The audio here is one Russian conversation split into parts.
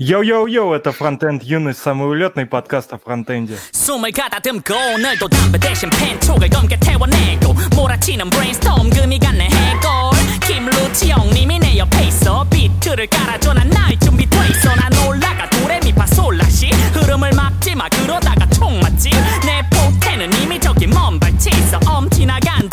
Йоу-йоу-йоу, это Фронтенд Юность, самый улетный подкаст о фронтенде. 숨을 가다듬고 오늘도 담배 대신 펜촉을 검게 태워내고 몰아치는 브레인스톰 금이 갔네 해골 김루치 형님이 내 옆에 있어 비트를 깔아줘 난 나의 준비돼 있어 난 올라가 도레미파솔라시 흐름을 막지 마 그러다가 총 맞지 내 포텐은 이미 저기 먼 발치 있어 엄지나간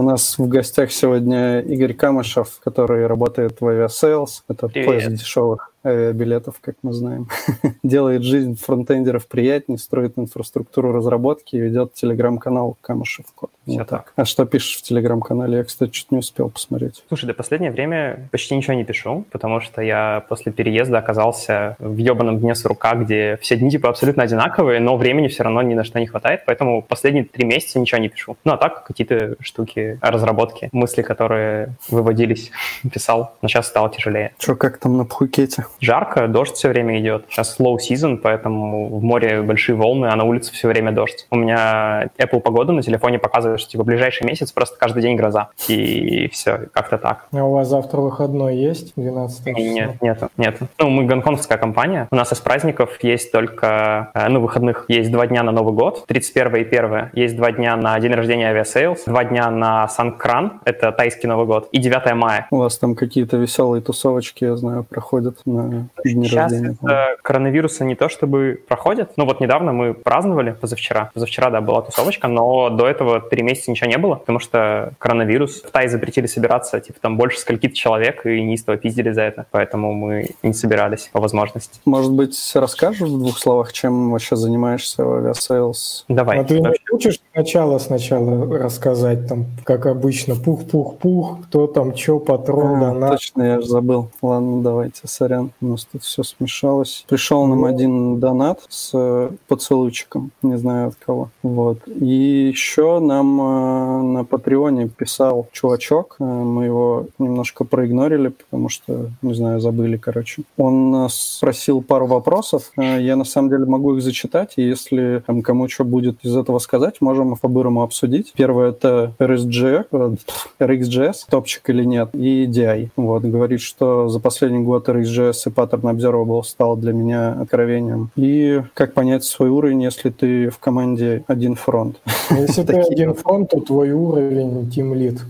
у нас в гостях сегодня Игорь Камышев, который работает в Aviasales. Это Привет. поиск дешевых авиабилетов, как мы знаем. Делает жизнь фронтендеров приятнее, строит инфраструктуру разработки и ведет телеграм-канал Камышев Код. Всё так. А что пишешь в телеграм-канале? Я, кстати, чуть не успел посмотреть. Слушай, да последнее время почти ничего не пишу, потому что я после переезда оказался в ебаном дне с рука, где все дни типа абсолютно одинаковые, но времени все равно ни на что не хватает, поэтому последние три месяца ничего не пишу. Ну а так какие-то штуки разработки, мысли, которые выводились, писал, но сейчас стало тяжелее. Что, как там на Пхукете? Жарко, дождь все время идет. Сейчас low season, поэтому в море большие волны, а на улице все время дождь. У меня Apple погода на телефоне показывает, что типа ближайший месяц просто каждый день гроза. И все, как-то так. А у вас завтра выходной есть? 12 числа? Нет, нет, нет. Ну, мы гонконгская компания. У нас из праздников есть только, э, ну, выходных есть два дня на Новый год, 31 и 1. Есть два дня на день рождения Aviasales, два дня на Сонгкран, это тайский Новый год, и 9 мая. У вас там какие-то веселые тусовочки, я знаю, проходят на дни Сейчас рождения. это коронавируса не то чтобы проходит. Ну вот недавно мы праздновали, позавчера. Позавчера, да, была тусовочка, но до этого три месяца ничего не было, потому что коронавирус. В Тае запретили собираться, типа там больше скольки-то человек, и неистово пиздили за это. Поэтому мы не собирались по возможности. Может быть, расскажешь в двух словах, чем вообще занимаешься в Aviasales? Давай. А ты хочешь сначала сначала рассказать, там, как обычно, пух-пух-пух, кто там, чё, патрон, А, донат? Точно, я же забыл. Ладно, давайте, сорян. У нас тут все смешалось. Пришел нам Ну. один донат с э, поцелуйчиком. Не знаю от кого. Вот. И еще нам э, на Патреоне писал чувачок. Э, Мы его немножко проигнорили, потому что, не знаю, забыли, короче. Он нас спросил пару вопросов. Э, Я на самом деле могу их зачитать. И если там, кому что будет из этого сказать, можем по-бырому обсудить. Первое это RSG, RxJS, топчик или нет, и DI. Вот, говорит, что за последний год RxJS и Pattern Observable стал для меня откровением. И как понять свой уровень, если ты в команде один фронт? Если ты один вот. фронт, то твой уровень Team Lead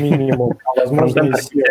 минимум. Возможно, и.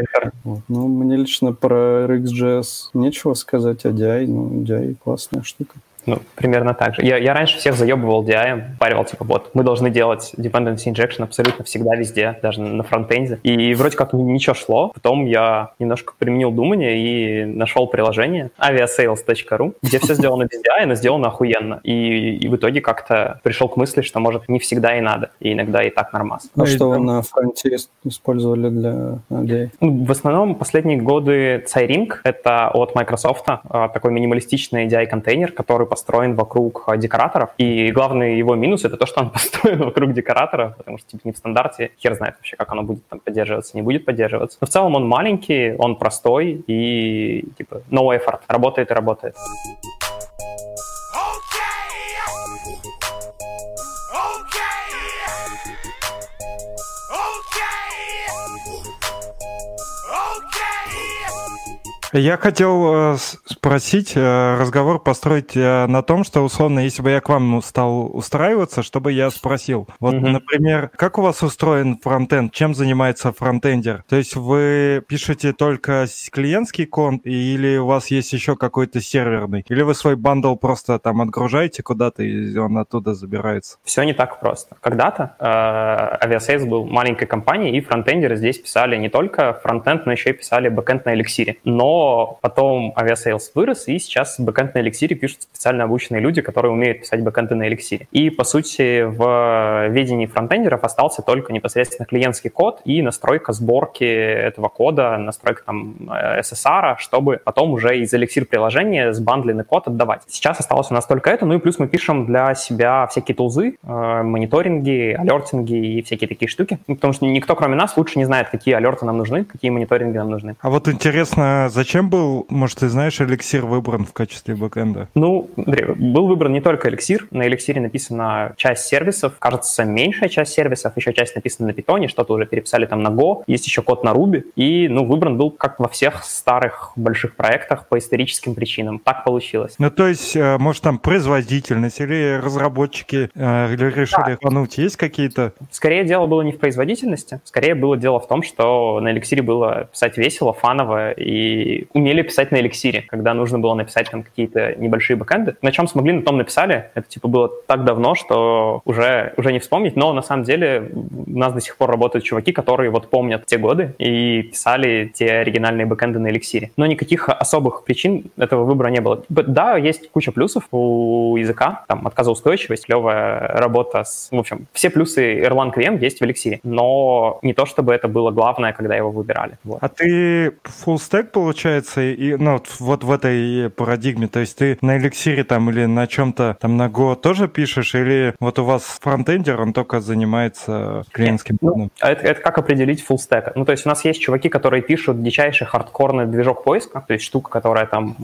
Ну, мне лично про RxJS нечего сказать, а DI, ну, DI классная штука. Ну, примерно так же. Я, я раньше всех заебывал DI, паривал, типа, вот, мы должны делать dependency injection абсолютно всегда, везде, даже на фронтенде. И вроде как ничего шло. Потом я немножко применил думание и нашел приложение aviasales.ru, где все сделано без DI, но сделано охуенно. И, и в итоге как-то пришел к мысли, что, может, не всегда и надо, и иногда и так нормас. А Ну что вы на фронте ис- использовали для DI? Ну, В основном последние годы Cyring — это от Microsoft а, такой минималистичный DI-контейнер, который построен вокруг декораторов. И главный его минус — это то, что он построен вокруг декораторов, потому что типа не в стандарте. Хер знает вообще, как оно будет там поддерживаться, не будет поддерживаться. Но в целом он маленький, он простой и типа no effort. Работает и работает. Я хотел э, спросить, э, разговор построить э, на том, что, условно, если бы я к вам стал устраиваться, чтобы я спросил. Вот, Мгм. например, как у вас устроен фронтенд? Чем занимается фронтендер? То есть вы пишете только клиентский код или у вас есть еще какой-то серверный? Или вы свой bundle просто там отгружаете куда-то и он оттуда забирается? Все не так просто. Когда-то э, Aviasales был маленькой компанией, и фронтендеры здесь писали не только фронтенд, но еще и писали бэкенд на эликсире. Но потом Aviasales вырос, и сейчас бэкэнд на Elixir пишут специально обученные люди, которые умеют писать бэкэнды на Elixir. И, по сути, в ведении фронтендеров остался только непосредственно клиентский код и настройка сборки этого кода, настройка там SSR, чтобы потом уже из Elixir приложения сбандленный код отдавать. Сейчас осталось у нас только это, ну и плюс мы пишем для себя всякие tools ы, э, мониторинги, alerting и и всякие такие штуки, ну, потому что никто, кроме нас, лучше не знает, какие alert ы нам нужны, какие мониторинги нам нужны. А вот интересно, зачем был, может, ты знаешь, эликсир выбран в качестве бэкэнда? Ну, Андрей, был выбран не только эликсир, на эликсире написана часть сервисов, кажется, меньшая часть сервисов, еще часть написана на питоне, что-то уже переписали там на Go, есть еще код на Ruby, и, ну, выбран был, как во всех старых больших проектах, по историческим причинам. Так получилось. Ну, то есть, э, может, там производительность или разработчики э, решили да. Есть какие-то? Скорее дело было не в производительности, скорее было дело в том, что на эликсире было писать весело, фаново, и умели писать на эликсире, когда нужно было написать там какие-то небольшие бэкэнды. На чем смогли, на том написали. Это типа было так давно, что уже, уже не вспомнить, но на самом деле у нас до сих пор работают чуваки, которые вот помнят те годы и писали те оригинальные бэкэнды на эликсире. Но никаких особых причин этого выбора не было. Да, есть куча плюсов у языка, там отказоустойчивость, клевая работа с... В общем, все плюсы Erlang VM есть в эликсире, но не то, чтобы это было главное, когда его выбирали. Вот. А ты full stack, получается, и, ну, вот в этой парадигме, то есть ты на эликсире там или на чем-то там на Go тоже пишешь, или вот у вас фронтендер, он только занимается клиентским ну, это, это как определить full stack? Ну, то есть у нас есть чуваки, которые пишут дичайший хардкорный движок поиска, то есть штука, которая там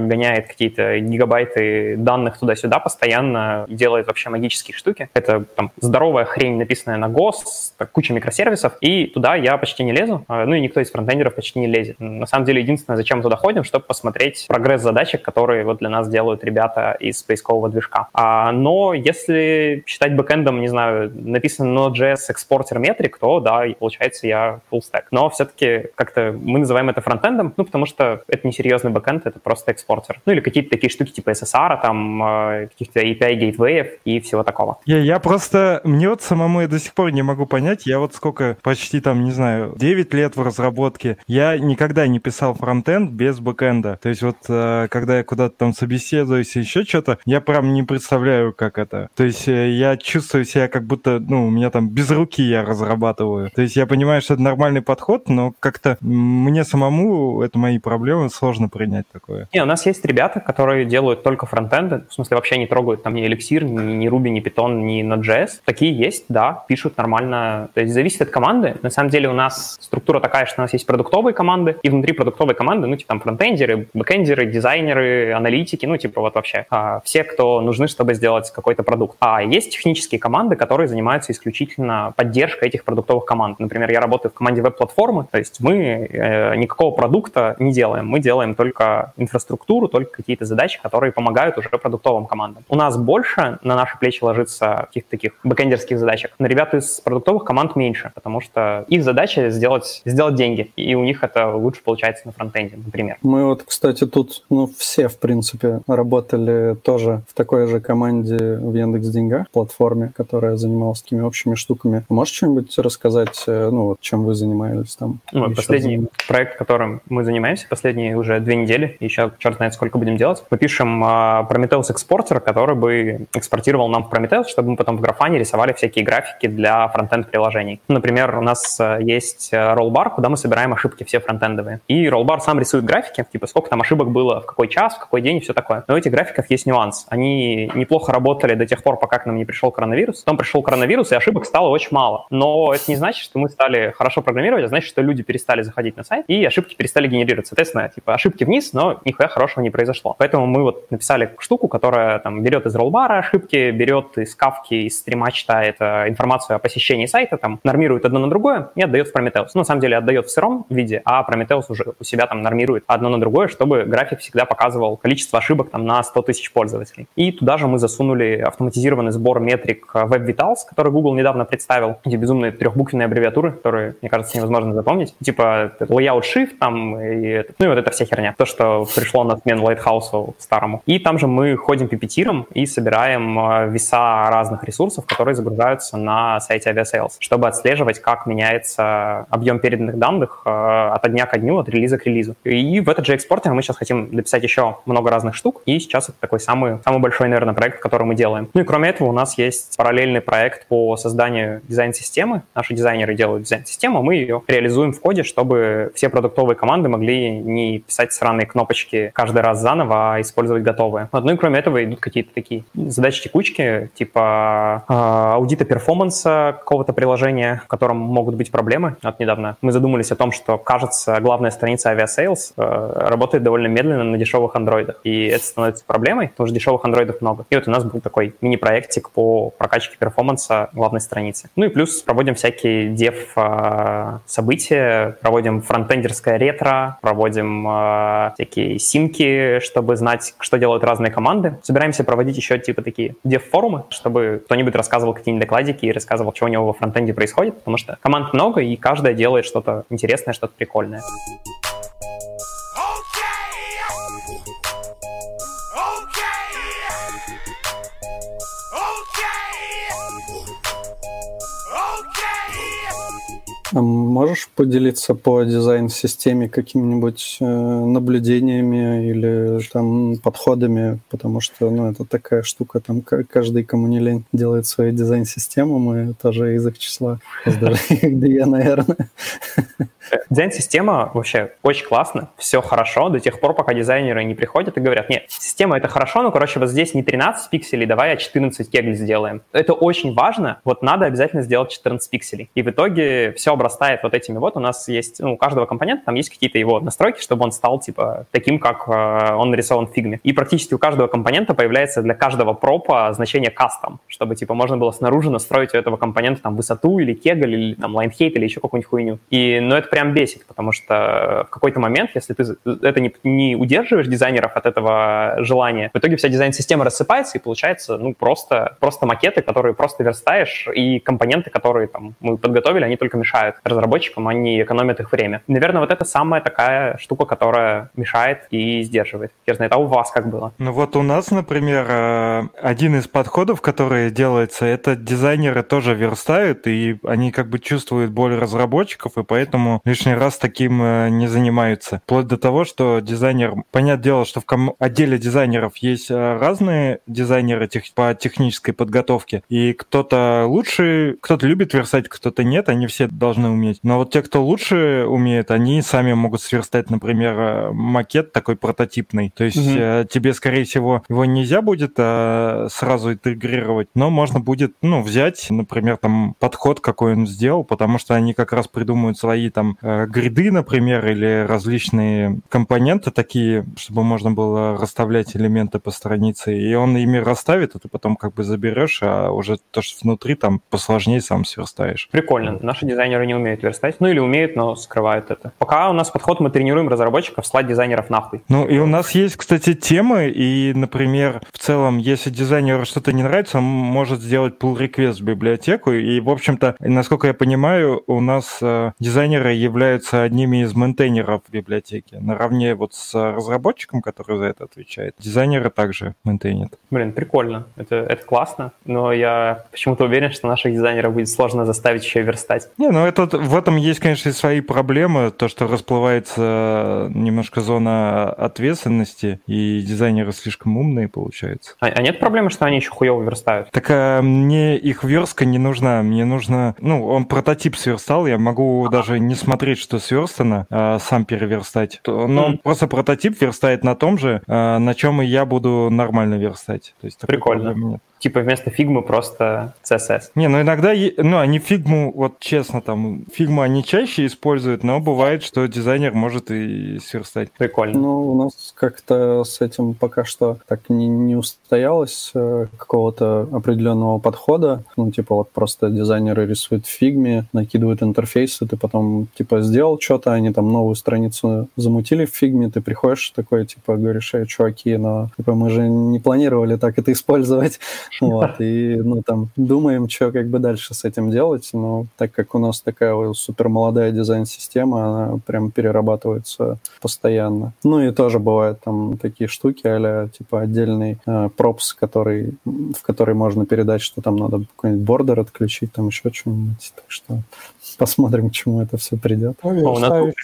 гоняет какие-то гигабайты данных туда-сюда постоянно и делает вообще магические штуки. Это там здоровая хрень, написанная на Go, с кучей микросервисов, и туда я почти не лезу, а, ну и никто из фронтендеров почти не лезет. На самом деле, единственное, зачем мы туда ходим, чтобы посмотреть прогресс задачек, которые вот для нас делают ребята из поискового движка. А, но если считать бэкэндом, не знаю, написан Node.js экспортер метрик, то да, и получается я full stack. Но все-таки как-то мы называем это фронтендом, ну потому что это не серьезный бэкэнд, это просто экспортер. Ну или какие-то такие штуки типа SSR, там а, каких-то API гейтвеев и всего такого. Я, я просто, мне вот самому я до сих пор не могу понять, я вот сколько, почти там, не знаю, 9 лет в разработке, я никогда не писал фронтенд без бэкэнда. То есть вот э, когда я куда-то там собеседуюсь, еще что-то, я прям не представляю, как это. То есть э, я чувствую себя как будто, ну, у меня там без руки я разрабатываю. То есть я понимаю, что это нормальный подход, но как-то мне самому, это мои проблемы, сложно принять такое. Не, у нас есть ребята, которые делают только фронтенды, в смысле вообще не трогают там ни Elixir, ни, ни Ruby, ни Python, ни Node.js. Такие есть, да, пишут нормально. То есть зависит от команды. На самом деле у нас структура такая, что у нас есть продуктовые команды, и внутри продуктовой команды, ну, типа там фронтендеры, бэкендеры, дизайнеры, аналитики, ну, типа вот вообще а, все, кто нужны, чтобы сделать какой-то продукт. А есть технические команды, которые занимаются исключительно поддержкой этих продуктовых команд. Например, я работаю в команде веб-платформы, то есть мы э, никакого продукта не делаем, мы делаем только инфраструктуру, только какие-то задачи, которые помогают уже продуктовым командам. У нас больше на наши плечи ложится каких-то таких бэкендерских задачек, но ребята из продуктовых команд меньше, потому что их задача сделать, сделать деньги, и у них это лучше получается на фронтенде, например. Мы вот, кстати, тут, ну, все, в принципе, работали тоже в такой же команде в Яндекс Деньгах, платформе, которая занималась такими общими штуками. Можешь что-нибудь рассказать, э, ну, вот, чем вы занимались там? Ну, последний занимались? проект, которым мы занимаемся, последние уже две недели, еще черт знает, сколько будем делать. Мы пишем uh, Prometheus экспортер, который бы экспортировал нам в Prometheus, чтобы мы потом в графане рисовали всякие графики для фронтенд приложений. Например, у нас uh, есть роллбар, куда мы собираем ошибки все фронтендовые. И роллбар сам рисует графики, типа сколько там ошибок было, в какой час, в какой день и все такое. Но у этих графиков есть нюанс. Они неплохо работали до тех пор, пока к нам не пришел коронавирус. Потом пришел коронавирус, и ошибок стало очень мало. Но это не значит, что мы стали хорошо программировать, а значит, что люди перестали заходить на сайт, и ошибки перестали генерировать. Соответственно, типа ошибки вниз, но нихуя хорошего не произошло. Поэтому мы вот написали штуку, которая там берет из роллбара ошибки, берет из кавки, из стрима читает э, информацию о посещении сайта, там нормирует одно на другое и отдает в Prometheus. Ну, на самом деле отдает в сыром виде, а Prometheus уже у себя нормирует одно на другое, чтобы график всегда показывал количество ошибок там на 100 тысяч пользователей. И туда же мы засунули автоматизированный сбор метрик Web Vitals, который Google недавно представил. Эти безумные трехбуквенные аббревиатуры, которые, мне кажется, невозможно запомнить. Типа layout shift там, и, ну и вот эта вся херня. То, что пришло на смену Lighthouse старому. И там же мы ходим пипетиром и собираем э, веса разных ресурсов, которые загружаются на сайте Aviasales, чтобы отслеживать, как меняется объем переданных данных э, от дня к дню, от релиза к релизу релизу. И в этот же экспортер мы сейчас хотим написать еще много разных штук, и сейчас это такой самый, самый большой, наверное, проект, который мы делаем. Ну и кроме этого у нас есть параллельный проект по созданию дизайн-системы. Наши дизайнеры делают дизайн-систему, мы ее реализуем в коде, чтобы все продуктовые команды могли не писать сраные кнопочки каждый раз заново, а использовать готовые. Вот, ну и кроме этого идут какие-то такие задачи текучки, типа э, аудита перформанса какого-то приложения, в котором могут быть проблемы. Вот недавно мы задумались о том, что, кажется, главная страница Aviasales э, работает довольно медленно на дешевых андроидах. И это становится проблемой, потому что дешевых андроидов много. И вот у нас был такой мини-проектик по прокачке performance а главной страницы. Ну и плюс проводим всякие dev-события, проводим фронтендерское ретро, проводим э, всякие sync и, чтобы знать, что делают разные команды. Собираемся проводить еще типа такие dev-форумы, чтобы кто-нибудь рассказывал какие-нибудь докладики и рассказывал, что у него во фронтенде происходит, потому что команд много, и каждая делает что-то интересное, что-то прикольное. Thank you. А можешь поделиться по дизайн-системе какими-нибудь э, наблюдениями или там подходами, потому что ну, это такая штука, там каждый, кому не лень, делает свою дизайн-систему, мы тоже из их числа, две, наверное. Дизайн-система вообще очень классно, все хорошо до тех пор, пока дизайнеры не приходят и говорят, нет, система это хорошо, но, короче, вот здесь не 13 пикселей, давай а 14 кегль сделаем. Это очень важно, вот надо обязательно сделать 14 пикселей. И в итоге все обрастает вот этими вот. У нас есть, ну, у каждого компонента там есть какие-то его настройки, чтобы он стал, типа, таким, как э, он нарисован в фигме. И практически у каждого компонента появляется для каждого prop а значение custom, чтобы, типа, можно было снаружи настроить у этого компонента там высоту или кегль, или там line-height, или еще какую-нибудь хуйню. И, ну, это прям бесит, потому что в какой-то момент, если ты это не, не удерживаешь дизайнеров от этого желания, в итоге вся дизайн-система рассыпается, и получается, ну, просто, просто макеты, которые просто верстаешь, и компоненты, которые там мы подготовили, они только мешают помогают разработчикам, они экономят их время. Наверное, вот это самая такая штука, которая мешает и сдерживает. Я знаю, а у вас как было? Ну вот у нас, например, э, один из подходов, который делается, это дизайнеры тоже верстают, и они как бы чувствуют боль разработчиков, и поэтому лишний раз таким э, не занимаются. Вплоть до того, что дизайнер... Понятное дело, что в ком... отделе дизайнеров есть э, разные дизайнеры тех... по технической подготовке, и кто-то лучше, кто-то любит верстать, кто-то нет, они все должны должны уметь. Но вот те, кто лучше умеет, они сами могут сверстать, например, э, макет такой прототипный. То есть угу. тебе, скорее всего, его нельзя будет а, сразу интегрировать, но можно будет, ну, взять, например, там подход, какой он сделал, потому что они как раз придумают свои там гриды, например, или различные компоненты такие, чтобы можно было расставлять элементы по странице, и он ими расставит, а ты потом как бы заберешь, а уже то, что внутри там посложнее сам сверстаешь. Прикольно. Наши дизайнеры не не умеют верстать. Ну или умеют, но скрывают это. Пока у нас подход, мы тренируем разработчиков слать дизайнеров нахуй. Ну и у нас есть, кстати, темы, и, например, в целом, если дизайнеру что-то не нравится, он может сделать pull request в библиотеку, и, в общем-то, насколько я понимаю, у нас э, дизайнеры являются одними из мейнтейнеров в библиотеке, наравне вот с разработчиком, который за это отвечает. Дизайнеры также мейнтейнят. Блин, прикольно. Это, это классно, но я почему-то уверен, что наших дизайнеров будет сложно заставить еще верстать. Не, ну это тут в этом есть, конечно, и свои проблемы, то, что расплывается немножко зона ответственности, и дизайнеры слишком умные, получается. А, а нет проблемы, что они еще хуево верстают? Так а, мне их верстка не нужна, мне нужно... Ну, он прототип сверстал, я могу ага. даже не смотреть, что сверстано, а сам переверстать. Но mm. просто прототип верстает на том же, а, на чем и я буду нормально верстать. То есть Прикольно. Нет типа вместо фигмы просто CSS. Не, ну иногда, ну они фигму, вот честно, там, фигму они чаще используют, но бывает, что дизайнер может и сверстать. Прикольно. Ну, у нас как-то с этим пока что так не, не устоялось э, какого-то определенного подхода. Ну, типа вот просто дизайнеры рисуют в фигме, накидывают интерфейсы, ты потом, типа, сделал что-то, они там новую страницу замутили в фигме, ты приходишь такой, типа, говоришь, эй, чуваки, но, типа, мы же не планировали так это использовать. Вот, и, ну, там, думаем, что как бы дальше с этим делать, но так как у нас такая супер молодая дизайн-система, она прям перерабатывается постоянно. Ну, и тоже бывают там такие штуки, а типа, отдельный э, props, который, в который можно передать, что там надо какой-нибудь border отключить, там еще что-нибудь. Так что посмотрим, к чему это все придет. Ну, О, у нас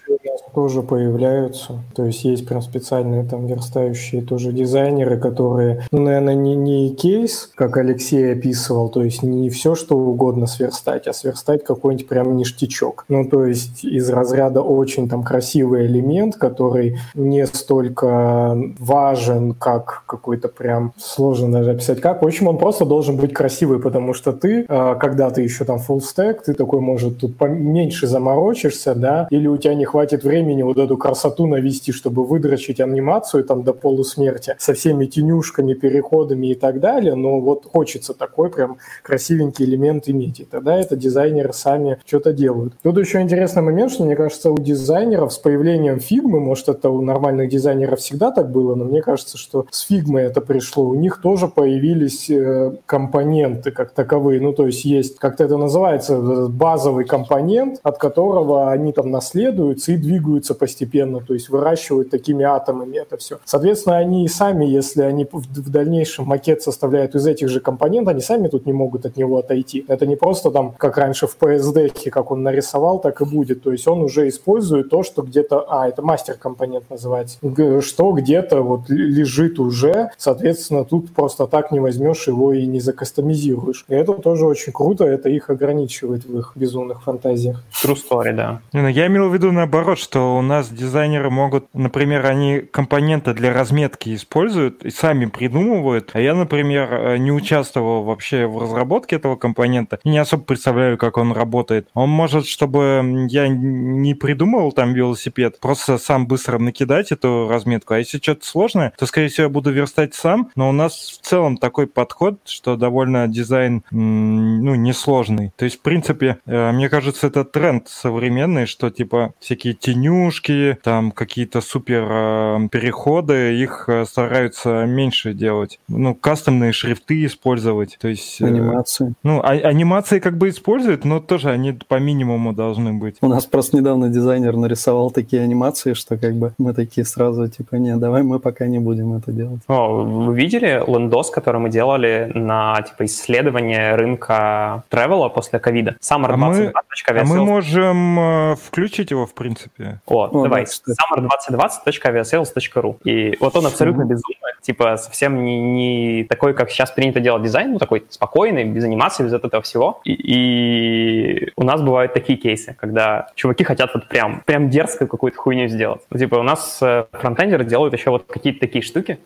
тоже появляются. То есть есть прям специальные там верстающие тоже дизайнеры, которые, ну, наверное, не, не кейс, как Алексей описывал, то есть не все, что угодно сверстать, а сверстать какой-нибудь прям ништячок. Ну, то есть из разряда очень там красивый элемент, который не столько важен, как какой-то прям сложно даже описать как. В общем, он просто должен быть красивый, потому что ты, а, когда ты еще там full stack, ты такой, может, тут поменьше заморочишься, да, или у тебя не хватит времени вот эту красоту навести, чтобы выдрочить анимацию там до полусмерти со всеми тенюшками, переходами и так далее, но вот хочется такой прям красивенький элемент иметь, и тогда это дизайнеры сами что-то делают. Тут еще интересный момент, что, мне кажется, у дизайнеров с появлением фигмы, может, это у нормальных дизайнеров всегда так было, но мне кажется, что с фигмой это пришло, у них тоже появились э, компоненты как таковые, ну, то есть есть, как-то это называется, базовый компонент, от которого они там наследуются и двигаются постепенно, то есть выращивают такими атомами это все. Соответственно, они и сами, если они в дальнейшем макет составляют из этих же компонентов, они сами тут не могут от него отойти. Это не просто там, как раньше в PSD, как он нарисовал, так и будет. То есть он уже использует то, что где-то, а, это мастер-компонент называется, что где-то вот лежит уже, соответственно, тут просто так не возьмешь его и не закастомизируешь. И это тоже очень круто, это их ограничивает в их безумных фантазиях. True story, да. Ну, я имел в виду наоборот, что у нас дизайнеры могут, например, они компоненты для разметки используют и сами придумывают, а я, например, э, не участвовал вообще в разработке этого компонента не особо представляю, как он работает. Он может, чтобы я не придумывал там велосипед, просто сам быстро накидать эту разметку, а если что-то сложное, то, скорее всего, я буду верстать сам, но у нас в целом такой подход, что довольно дизайн, ну, несложный. То есть, в принципе, э, мне кажется, это тренд современный, что, типа, всякие тенюшки, там, какие-то супер э, переходы, их э, стараются меньше делать. Ну, кастомные шрифты использовать, то есть... Анимации. Ну, а, анимации как бы используют, но тоже они по минимуму должны быть. У нас просто недавно дизайнер нарисовал такие анимации, что как бы мы такие сразу, типа, не, давай мы пока не будем это делать. О, вы видели лендос, который мы делали на, типа, исследование рынка тревела после ковида? Summer а мы, а мы можем э, включить его, в принципе. О, О давай. Да, summer2020.aviasales.ru И вот он абсолютно mm-hmm. безумный. Типа совсем не, не такой, как сейчас принято делать дизайн, ну такой спокойный, без анимации, без этого всего. И, и у нас бывают такие кейсы, когда чуваки хотят вот прям, прям дерзко какую-то хуйню сделать. Ну, типа у нас э, фронтендеры делают еще вот какие-то такие штуки,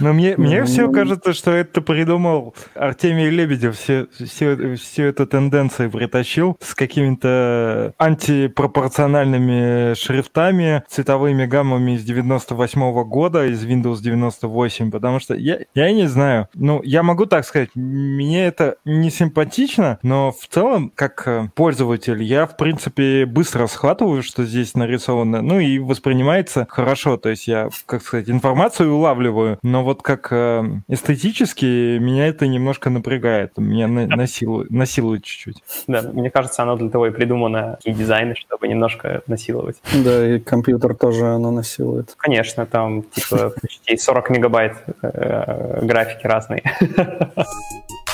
но мне, мне ну, все кажется, что это придумал Артемий Лебедев, все, все, всю эту тенденцию притащил с какими-то антипропорциональными шрифтами, цветовыми гаммами из 98 -го года, из Windows 98, потому что я, я не знаю. Ну, я могу так сказать, мне это не симпатично, но в целом, как э, пользователь, я, в принципе, быстро схватываю, что здесь нарисовано, ну и воспринимается хорошо, то есть я, как сказать, информацию улавливаю, но вот как э, эстетически меня это немножко напрягает, меня на, насилует, насилует чуть-чуть. Да, мне кажется, оно для того и придумано, и дизайны, чтобы немножко насиловать. Да, и компьютер тоже оно насилует. Конечно, там типа почти 40 мегабайт э, графики разные.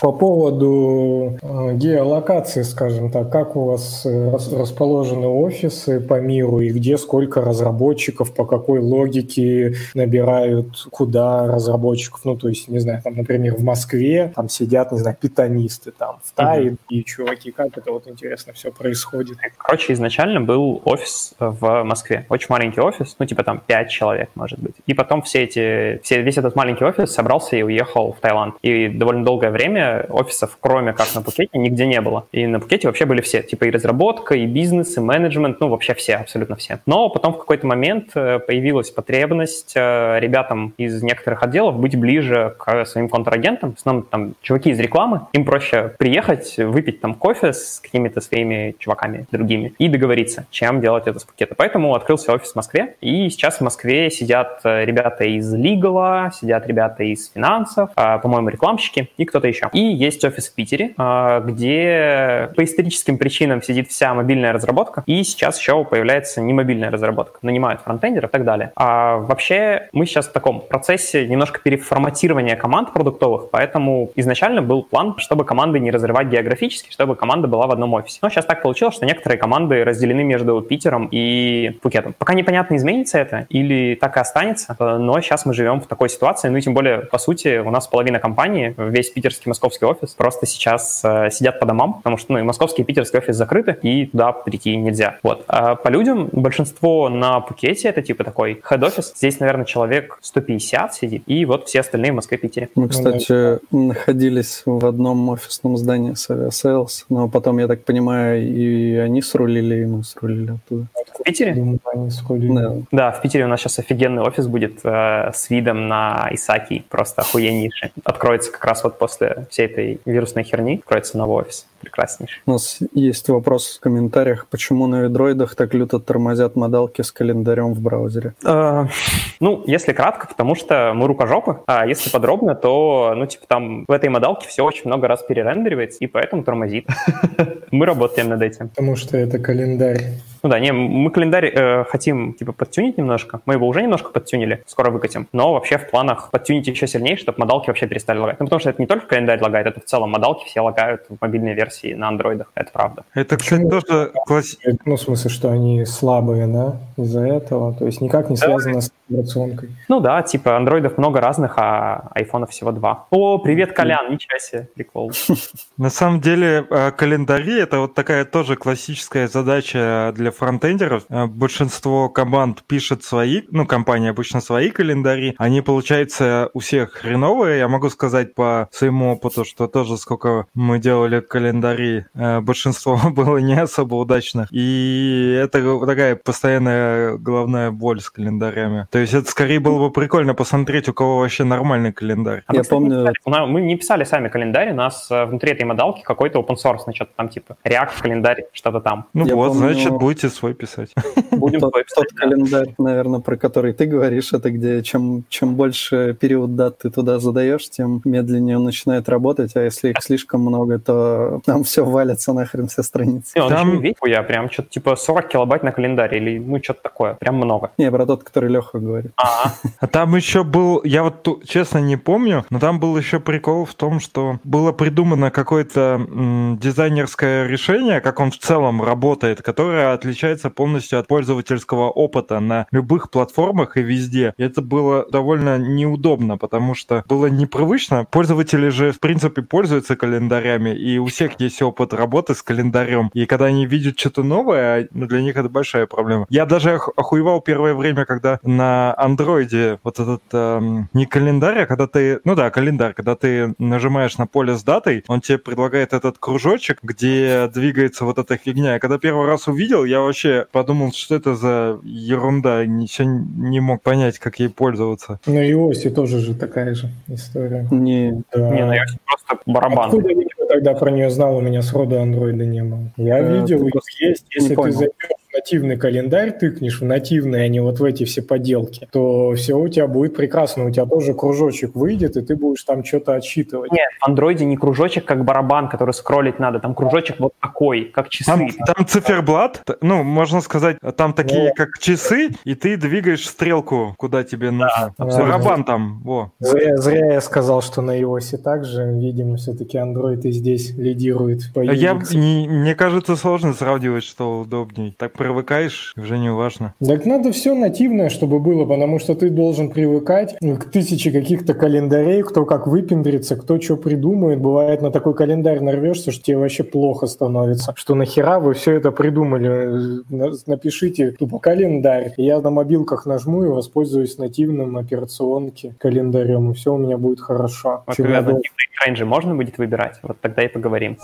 По поводу э, геолокации, скажем так, как у вас э, расположены офисы по миру и где сколько разработчиков, по какой логике набирают, куда разработчиков, ну, то есть, не знаю, там, например, в Москве там сидят, не знаю, питанисты, там, в Тае и чуваки, как это вот интересно все происходит? Короче, изначально был офис в Москве, очень маленький офис, ну, типа там 5 человек, может быть. И потом все эти, все, весь этот маленький офис собрался и уехал в Таиланд. И довольно долгое время офисов, кроме как на Пукете, нигде не было. И на Пукете вообще были все, типа и разработка, и бизнес, и менеджмент, ну вообще все, абсолютно все. Но потом в какой-то момент э, появилась потребность э, ребятам из некоторых отделов быть ближе к своим контрагентам, в основном там чуваки из рекламы, им проще приехать, выпить там кофе с какими-то своими чуваками другими и договориться, чем делать это с Пукета. Поэтому открылся офис в Москве, и сейчас в Москве сидят э, ребята из лигала, сидят ребята из финансов, по-моему, рекламщики и кто-то еще. И есть офис в Питере, а, где по историческим причинам сидит вся мобильная разработка, и сейчас еще появляется не мобильная разработка, нанимают фронтендеров и так далее. А вообще мы сейчас в таком процессе немножко переформатирования команд продуктовых, поэтому изначально был план, чтобы команды не разрывать географически, чтобы команда была в одном офисе. Но сейчас так получилось, что некоторые команды разделены между Питером и Пукетом. Пока непонятно, изменится это или так и останется, но сейчас мы живем в такой ситуации, ну и тем более, по сути, у нас половина компании, весь питерский, московский офис, просто сейчас э, сидят по домам, потому что ну, и московский и питерский офис закрыты, и туда прийти нельзя. Вот. А по людям большинство на Пукете, это типа такой head-офис, здесь, наверное, человек 150 сидит, и вот все остальные в Москве и Питере. Мы, кстати, находились в одном офисном здании с Aviasales, но потом, я так понимаю, и они срулили, и мы срулили оттуда. В Питере? Да. Да, в Питере у нас сейчас офигенный офис будет э, с видом на Исаки, просто охуеннейший. Откроется как раз вот после всей этой вирусной херни, откроется новый офис, прекраснейший. У нас есть вопрос в комментариях, почему на ведроидах так люто тормозят модалки с календарем в браузере. Э, ну, если кратко, потому что мы рукожопы, а если подробно, то, ну, типа там в этой модалке все очень много раз перерендеривается, и поэтому тормозит. Мы работаем над этим. Потому что это календарь. Ну да, не, мы календарь э, хотим типа подтюнить немножко. Мы его уже немножко подтюнили, скоро выкатим. Но вообще в планах подтюнить еще сильнее, чтобы модалки вообще перестали лагать. Ну, потому что это не только календарь лагает, это в целом модалки все лагают в мобильной версии на андроидах. Это правда. Это, кстати, тоже класс... Ну, в смысле, что они слабые, да, из-за этого. То есть никак не связано с операционкой. Ну да, типа андроидов много разных, а айфонов всего два. О, привет, Колян, ничего себе, прикол. На самом деле э, календари это вот такая тоже классическая задача для фронтендеров. Э, Большинство команд пишет свои, ну, компании обычно свои календари. Они, получается, у всех хреновые. Я могу сказать по своему опыту, что тоже сколько мы делали календари, э, большинство было не особо удачных. И это такая постоянная головная боль с календарями. То есть это скорее было бы прикольно посмотреть, у кого вообще нормальный календарь. А мы, Я кстати, не помню- писали- мы не писали сами календарь, у нас э, внутри этой модалки какой-то open source, что-то там типа React календарь, что-то там. Ну Я вот, помню- значит, будете свой писать. Будем Тот, свой тот писать, да. календарь, наверное, про который ты говоришь, это где чем, чем больше период дат ты туда задаешь, тем медленнее он начинает работать, а если их слишком много, то там все валится нахрен все страницы. Не, он Там- весь, я прям что-то типа 40 килобайт на календаре или ну что-то такое, прям много. Не, про тот, который Леха говорит. А, А там еще был, я вот честно не помню, но там был еще прикол в том, что было придумано какое-то дизайнерское решение, как он в целом работает, которое отличается полностью от пользовательского опыта на любых платформах и везде. И это было довольно неудобно, потому что было непривычно. Пользователи же, в принципе, пользуются календарями, и у всех есть опыт работы с календарем. И когда они видят что-то новое, ну, для них это большая проблема. Я даже ох- охуевал первое время, когда на андроиде вот этот эм, не календарь, а когда ты, ну да, календарь, когда ты нажимаешь на поле с датой, он тебе предлагает этот кружочек, где двигается вот эта фигня. Я когда первый раз увидел, я вообще подумал, что это за ерунда, ничего не мог понять, как ей пользоваться. На iOS тоже же такая же история. Не, Да. не, ну я просто барабан. Откуда я тогда про нее знал? У меня сроду андроида не было. Я Э, видел, их просто есть. не Если ты понял. зайдешь нативный календарь, тыкнешь в нативный, а не вот в эти все поделки, то все у тебя будет прекрасно. У тебя тоже кружочек выйдет, и ты будешь там что-то отсчитывать. Нет, в андроиде не кружочек, как барабан, который скроллить надо, там кружочек вот такой, как часы. Там, там циферблат, ну, можно сказать, там такие, как часы, и ты двигаешь стрелку, куда тебе нужно. Барабан там, во. Зря, зря я сказал, что на iOS так же. Видимо, все-таки Android и здесь лидирует по А Я, не- мне кажется, сложно сравнивать, что удобней. Так привыкаешь, уже не важно. Так надо все нативное, чтобы было, потому что ты должен привыкать к тысяче каких-то календарей, кто как выпендрится, кто что придумает. Бывает, на такой календарь нарвешься, что тебе вообще плохо становится. Что нахера вы все это придумали? На- Напишите тупо календарь. Я на мобилках нажму и воспользуюсь нативным операционки календарем, и все у меня будет хорошо. Вот Чем когда нативный рейнджи можно будет выбирать, вот тогда и поговорим.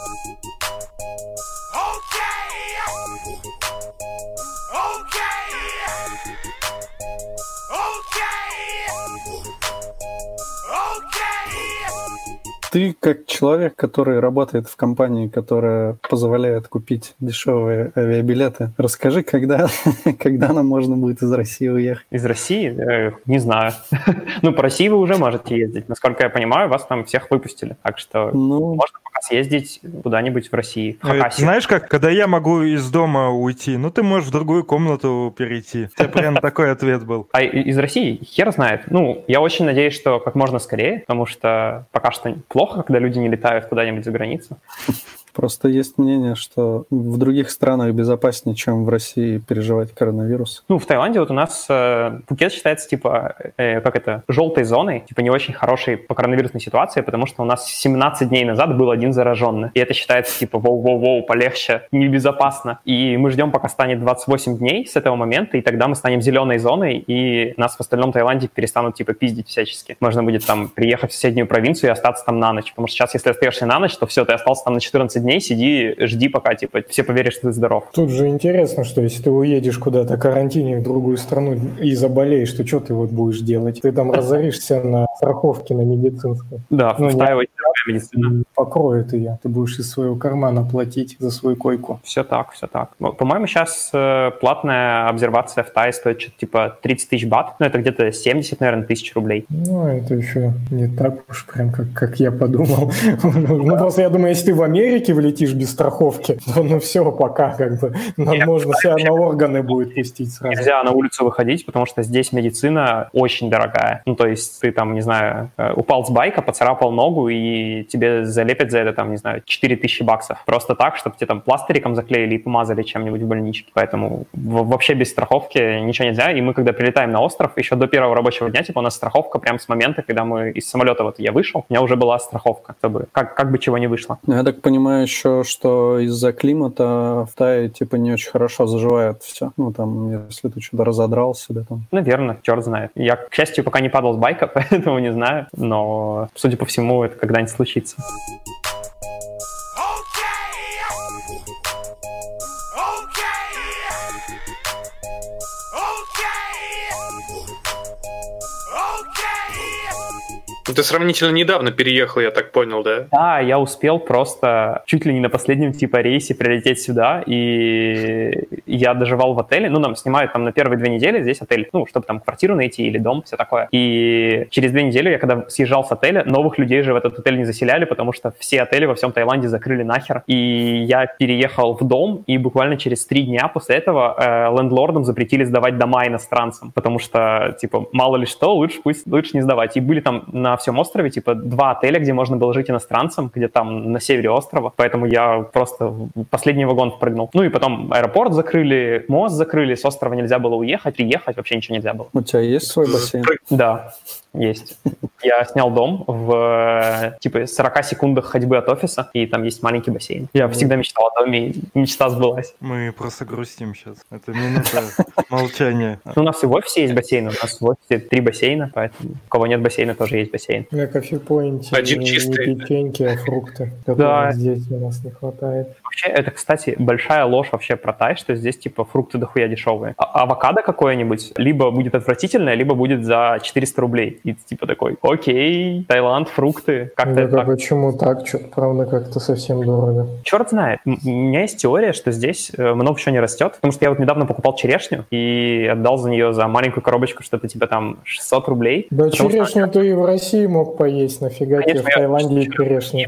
Ты как человек, который работает в компании, которая позволяет купить дешевые авиабилеты, расскажи, когда, когда нам можно будет из России уехать? Из России? Э, не знаю. ну, по России вы уже можете ездить. Насколько я понимаю, вас там всех выпустили. Так что ну, можно пока съездить куда-нибудь в России. В ну, Знаешь как, когда я могу из дома уйти, ну, ты можешь в другую комнату перейти. У тебя прям такой ответ был. А из России? Хер знает. Ну, я очень надеюсь, что как можно скорее, потому что пока что плохо, когда люди не летают куда-нибудь за границу. Просто есть мнение, что в других странах безопаснее, чем в России переживать коронавирус. Ну, в Таиланде вот у нас э, Пукет считается, типа, э, как это, желтой зоной, типа, не очень хорошей по коронавирусной ситуации, потому что у нас 17 дней назад был один зараженный. И это считается, типа, воу-воу-воу, полегче, небезопасно. И мы ждем, пока станет 28 дней с этого момента, и тогда мы станем зеленой зоной, и нас в остальном Таиланде перестанут, типа, пиздить всячески. Можно будет там приехать в соседнюю провинцию и остаться там на ночь. Потому что сейчас, если остаешься на ночь, то все, ты остался там на 14 дней, сиди, жди, пока, типа, все поверят, что ты здоров. Тут же интересно, что если ты уедешь куда-то карантине в другую страну и заболеешь, то что ты вот будешь делать? Ты там разоришься на страховке на медицинской. Да, ну, встраивать медицина. Покроет ее. Ты будешь из своего кармана платить за свою койку. Все так, все так. По-моему, сейчас э, платная обсервация в Тае стоит что-то типа 30 тысяч бат. Ну, это где-то 70, наверное, тысяч рублей. Ну, это еще не так уж прям, как, как я подумал. Ну, просто я думаю, если ты в Америке влетишь без страховки, то ну все, пока как бы. Можно себя на органы будет пустить сразу. Нельзя на улицу выходить, потому что здесь медицина очень дорогая. Ну, то есть ты там, не знаю, э, упал с байка, поцарапал ногу, и тебе залепят за это, там, не знаю, 4000 баксов. Просто так, чтобы тебе там пластыриком заклеили и помазали чем-нибудь в больничке. Поэтому вообще без страховки ничего нельзя. И мы, когда прилетаем на остров, еще до первого рабочего дня, типа, у нас страховка прям с момента, когда мы из самолета, вот я вышел, у меня уже была страховка, чтобы как, как бы чего не вышло. Я так понимаю еще, что из-за климата в Тае, типа, не очень хорошо заживает все. Ну, там, если ты что-то разодрал себе там. Наверное, черт знает. Я, к счастью, пока не падал с байка, поэтому не знаю. Но, судя по всему, это когда-нибудь случится случится. Ты сравнительно недавно переехал, я так понял, да? Да, я успел просто чуть ли не на последнем типа рейсе прилететь сюда, и я доживал в отеле. Ну, нам снимают там на первые две недели здесь отель, ну, чтобы там квартиру найти или дом, все такое. И через две недели я когда съезжал с отеля, новых людей же в этот отель не заселяли, потому что все отели во всем Таиланде закрыли нахер. И я переехал в дом, и буквально через три дня после этого э, лендлордам запретили сдавать дома иностранцам, потому что, типа, мало ли что, лучше пусть лучше не сдавать. И были там на всем острове, типа, два отеля, где можно было жить иностранцам, где там на севере острова. Поэтому я просто в последний вагон впрыгнул. Ну и потом аэропорт закрыли, мост закрыли, с острова нельзя было уехать, приехать, вообще ничего нельзя было. У тебя есть свой бассейн? Да есть. Я снял дом в типа 40 секундах ходьбы от офиса, и там есть маленький бассейн. Я всегда мечтал о доме, и мечта сбылась. Мы просто грустим сейчас. Это минута молчания. Ну, у нас и в офисе есть бассейн, у нас в офисе три бассейна, поэтому у кого нет бассейна, тоже есть бассейн. На кофе-поинте Один чистый. не печеньки, а фрукты, да. здесь у нас не хватает. Вообще, это, кстати, большая ложь вообще про тай, что здесь, типа, фрукты дохуя дешевые. А авокадо какое-нибудь либо будет отвратительное, либо будет за 400 рублей. И типа такой, окей, Таиланд, фрукты, как-то да, так. почему так? Что-то, правда, как-то совсем дорого. Черт знает. У меня есть теория, что здесь э, много чего не растет, потому что я вот недавно покупал черешню и отдал за нее за маленькую коробочку что-то типа там 600 рублей. Да черешню что... ты и в России мог поесть, нафига Конечно, тебе в Таиланде и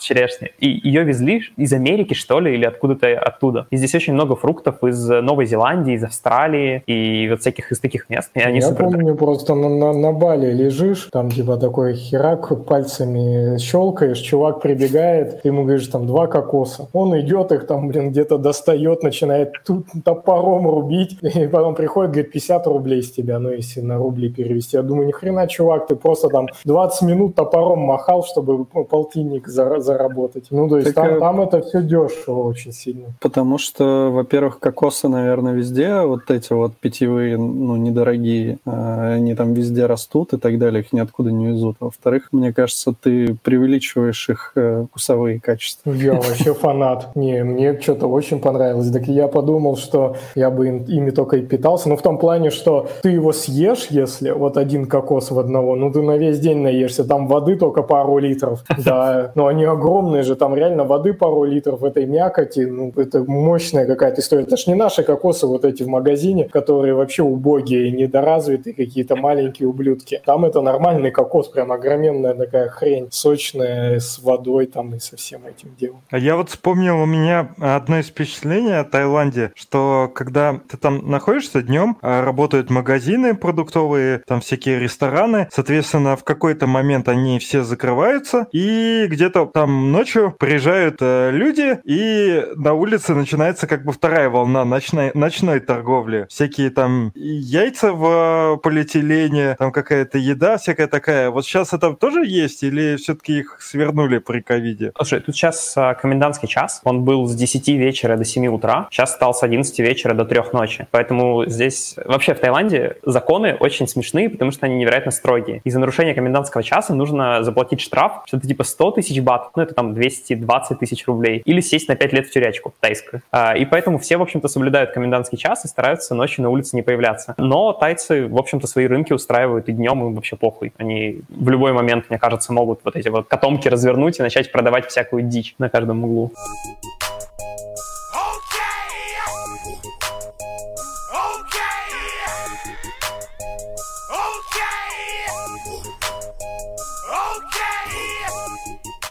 черешню черешни. И ее везли из Америки, что ли, или откуда-то оттуда. И здесь очень много фруктов из Новой Зеландии, из Австралии и вот всяких из таких мест. И они Я помню, дорогие. просто на, на, на Бали лежишь, там типа такой херак, пальцами щелкаешь, чувак прибегает, ты ему говоришь, там, два кокоса. Он идет их там, блин, где-то достает, начинает тут топором рубить, и потом приходит, говорит, 50 рублей с тебя, ну, если на рубли перевести. Я думаю, ни хрена, чувак, ты просто там 20 минут топором махал, чтобы полтинник за, заработать. Ну, то есть Так, там, э, там это все дешево очень сильно. Потому что, во-первых, кокосы, наверное, везде, вот эти вот питьевые, ну, недорогие, э, они там везде растут и так далее, их ниоткуда не везут. Во-вторых, мне кажется, ты преувеличиваешь их э, вкусовые качества. Я вообще фанат. Не, мне что-то очень понравилось. Так я подумал, что я бы им- ими только и питался. Ну, в том плане, что ты его съешь, если вот один кокос в одного, ну, ты на весь день наешься. Там воды только пару литров. Да, но они огромные же. Там реально воды пару литров этой мякоти. Ну, это мощная какая-то история. Это ж не наши кокосы вот эти в магазине, которые вообще убогие, недоразвитые, какие-то маленькие ублюдки. Там это нормальный кокос, прям огроменная такая хрень, сочная, с водой там и со всем этим делом. А я вот вспомнил у меня одно из впечатлений о Таиланде, что когда ты там находишься днем, а, работают магазины продуктовые, там всякие рестораны, соответственно, в какой-то момент они все закрываются, и где-то там ночью приезжают э, люди, и на улице начинается как бы вторая волна ночной, ночной торговли. Всякие там яйца в полиэтилене, там какая-то еда всякая такая. Вот сейчас это тоже есть, или все-таки их свернули при ковиде? Слушай, тут сейчас а, комендантский час, он был с 10 вечера до 7 утра, сейчас стал с 11 вечера до 3 ночи. Поэтому здесь вообще в Таиланде законы очень смешные, потому что они невероятно строгие. И за нарушение комендантского часа нужно заплатить штраф, что-то типа 100 тысяч бат, ну это там 220 тысяч рублей, или сесть на 5 лет в тюрячку тайскую. А, И поэтому все, в общем-то, соблюдают комендантский час и стараются ночью на улице не появляться. Но тайцы, в общем-то, свои рынки устраивают и днем, им вообще похуй. Они в любой момент, мне кажется, могут вот эти вот котомки развернуть и начать продавать всякую дичь на каждом углу.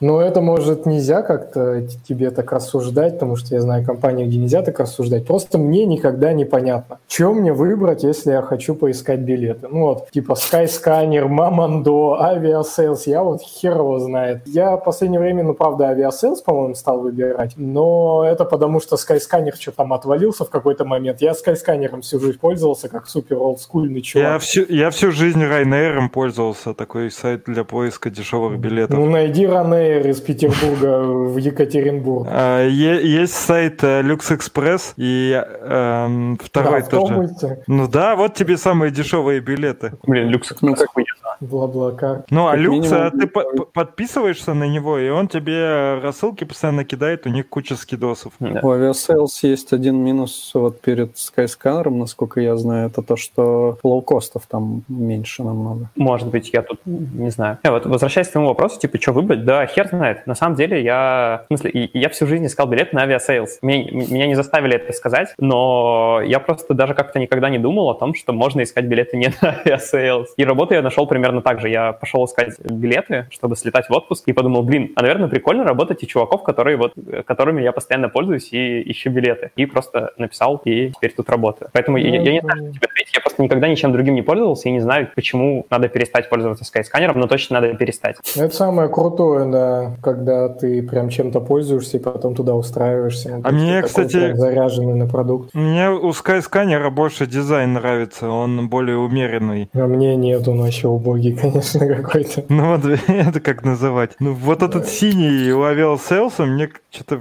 Но это, может, нельзя как-то тебе так рассуждать, потому что я знаю компании, где нельзя так рассуждать. Просто мне никогда непонятно, что мне выбрать, если я хочу поискать билеты. Ну вот, типа Skyscanner, Mamando, Aviasales, я вот хер его знает. Я в последнее время, ну, правда, Aviasales, по-моему, стал выбирать, но это потому, что Skyscanner что там отвалился в какой-то момент. Я Skyscanner всю жизнь пользовался, как супер олдскульный Я чувак. всю, я всю жизнь Ryanair пользовался, такой сайт для поиска дешевых билетов. Ну, найди Ранейр из Петербурга в Екатеринбург. А, есть сайт э, Lux Express и эм, второй Да, тоже. Ну да, вот тебе самые дешевые билеты. Блин, люкс Ну, как- Бла-бла-кар. Ну, а Люкс, а ты по- по- подписываешься на него, и он тебе рассылки постоянно кидает, у них куча скидосов. У Aviasales есть один минус вот перед Skyscanner, насколько я знаю, это то, что лоукостов там меньше намного. Может быть, я тут не знаю. Э, вот возвращаясь к твоему вопросу, типа, что выбрать, да, хер знает. На самом деле, я, в смысле, я всю жизнь искал билет на Aviasales. Меня, меня не заставили это сказать, но я просто даже как-то никогда не думал о том, что можно искать билеты не на Aviasales. И работу я нашел примерно так же. Я пошел искать билеты, чтобы слетать в отпуск, и подумал, блин, а, наверное, прикольно работать у чуваков, которые вот, э, которыми я постоянно пользуюсь и ищу билеты. И просто написал, и теперь тут работаю. Поэтому я, я не знаю, что тебе ответить. Я просто никогда ничем другим не пользовался и не знаю, почему надо перестать пользоваться Skyscanner ом, но точно надо перестать. Это самое крутое, да, когда ты прям чем-то пользуешься и потом туда устраиваешься. Ну, А мне, такой кстати- заряженный на продукт. Мне у Skyscanner больше дизайн нравится, он более умеренный. А мне нет, он вообще убогий, конечно, какой-то. Ну вот это как называть. Ну вот этот синий у Aviasales а мне что-то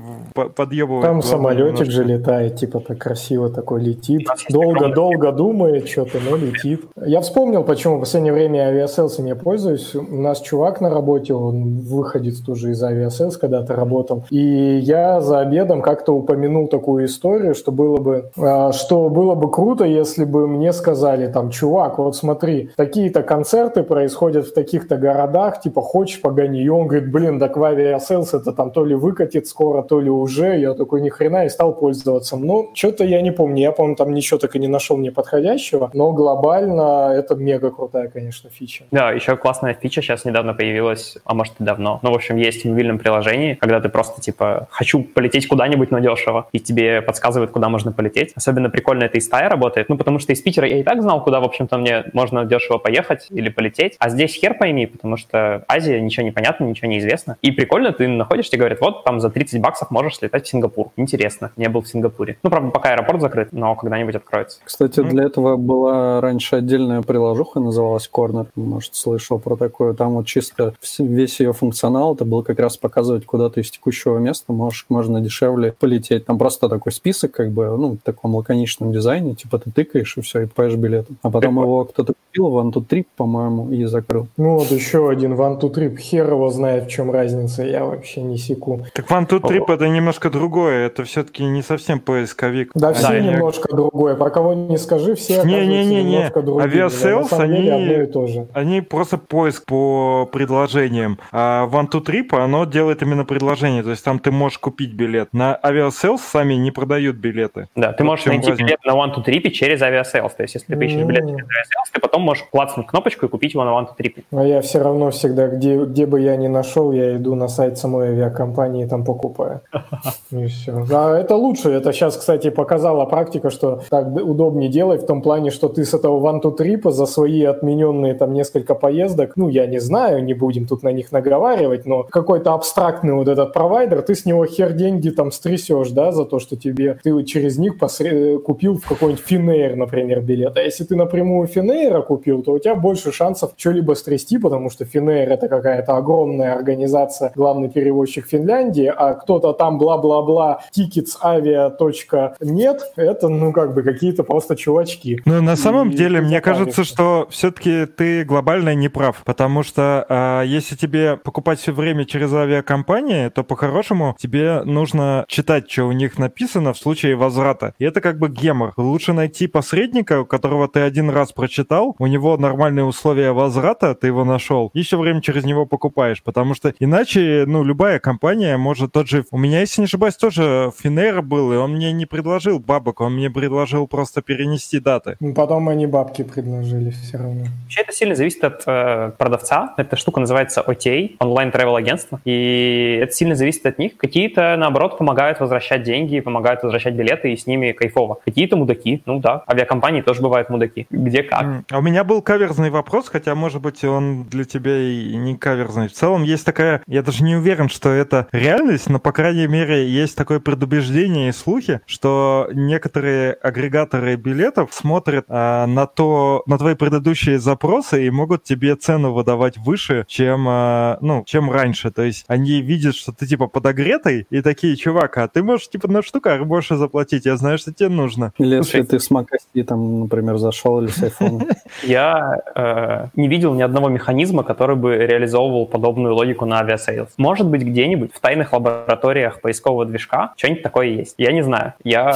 подъебывает. Там самолетик немножко. же летает, типа так красиво такой летит. Долго-долго думает что-то, но летит. Я вспомнил, почему в последнее время Aviasales ами я пользуюсь. У нас чувак на работе, он выходит тоже из Aviasales, когда-то работал. И я за обедом как-то упомянул такую историю, что было бы, а, что было бы круто, если бы мне сказали, там, чувак, вот смотри, такие-то концерты происходят в таких-то городах, типа, хочешь, погнали? И он говорит, блин, так в Aviasales это там то ли выкатит скоро, то ли уже. Я такой, ни хрена, и стал пользоваться. Ну, что-то я не помню. Я, по-моему, там ничего так и не нашел мне подходящего, но глобально это мега крутая, конечно, фича. Да, еще классная фича сейчас недавно появилась, а может и давно. Ну, в общем, есть в мобильном приложении, когда ты просто, типа, хочу полететь куда-нибудь, но дешево, и тебе подсказывают, куда можно полететь. Особенно прикольно это из Тая работает, ну, потому что из Питера я и так знал, куда, в общем-то, мне можно дешево поехать или полететь полететь. А здесь хер пойми, потому что Азия, ничего не понятно, ничего не известно. И прикольно, ты находишь, тебе говорят, вот там за 30 баксов можешь слетать в Сингапур. Интересно, не был в Сингапуре. Ну, правда, пока аэропорт закрыт, но когда-нибудь откроется. Кстати, для этого была раньше отдельная приложуха, называлась Corner. Может, слышал про такое. Там вот чисто весь ее функционал, это был как раз показывать, куда ты из текущего места можешь, можно дешевле полететь. Там просто такой список, как бы, ну, в таком лаконичном дизайне, типа ты тыкаешь и все, и покупаешь билет. А потом Прикольно. его кто-то купил в Trip, по-моему, и закрыл. Ну вот еще один One to Trip. Хер его знает, в чем разница. Я вообще не секу. Так OneTwoTrip это немножко другое, это все-таки не совсем поисковик. Да, все Они- немножко другое. Про кого не скажи, все немножко другие. Aviasales, На самом деле они- одно и то же. Они просто поиск по предложениям. А OneTwoTrip, оно делает именно предложение. То есть там ты можешь купить билет. На Aviasales сами не продают билеты. Да, ты можешь найти разница. билет на OneTwoTrip через Aviasales. То есть, если ты поищешь билет М. через Aviasales, ты потом можешь клацнуть кнопочку и купить на OneTwoTrip. А я все равно всегда, где, где бы я ни нашел, я иду на сайт самой авиакомпании и там покупаю. И все. А это лучше. Это сейчас, кстати, показала практика, что так удобнее делать в том плане, что ты с этого One to Trip за свои отмененные там несколько поездок, ну, я не знаю, не будем тут на них наговаривать, но какой-то абстрактный вот этот провайдер, ты с него хер деньги там стрясешь, да, за то, что тебе ты через них посре- купил в какой-нибудь Finnair, например, билет. А если ты напрямую Finnair купил, то у тебя больше шансов что-либо стрясти, потому что Finnair это какая-то огромная организация, главный перевозчик Финляндии, а кто-то там бла-бла-бла, ticketsavia.нет, это, ну, как бы какие-то просто чувачки. Но на самом И деле, ты мне кажется, что все-таки ты глобально не прав, потому что а, если тебе покупать все время через авиакомпании, то по-хорошему тебе нужно читать, что у них написано в случае возврата. И это как бы гемор. Лучше найти посредника, у которого ты один раз прочитал, у него нормальные условия возврата, ты его нашел, и все время через него покупаешь, потому что иначе, ну, любая компания может тот же... У меня, если не ошибаюсь, тоже Финер был, и он мне не предложил бабок, он мне предложил просто перенести даты. Ну, Потом они бабки предложили все равно. Вообще это сильно зависит от э, продавца. Эта штука называется OTA, онлайн travel агентство, и это сильно зависит от них. Какие-то, наоборот, помогают возвращать деньги, помогают возвращать билеты, и с ними кайфово. Какие-то мудаки, ну да, авиакомпании тоже бывают мудаки. Где как. А у меня был каверзный вопрос, хотя, может быть, он для тебя и не каверзный. В целом есть такая, я даже не уверен, что это реальность, но, по крайней мере, есть такое предубеждение и слухи, что некоторые агрегаторы билетов смотрят а, на то, на твои предыдущие запросы и могут тебе цену выдавать выше, чем, а, ну, чем раньше. То есть они видят, что ты типа подогретый и такие, чувак, а ты можешь типа на штуках больше заплатить, я знаю, что тебе нужно. Или Слушай. если ты с macOS и, там, например, зашел или с айфона. Я не видел ни одного механизма, который бы реализовывал подобную логику на Aviasales. Может быть, где-нибудь в тайных лабораториях поискового движка что-нибудь такое есть. Я не знаю. Я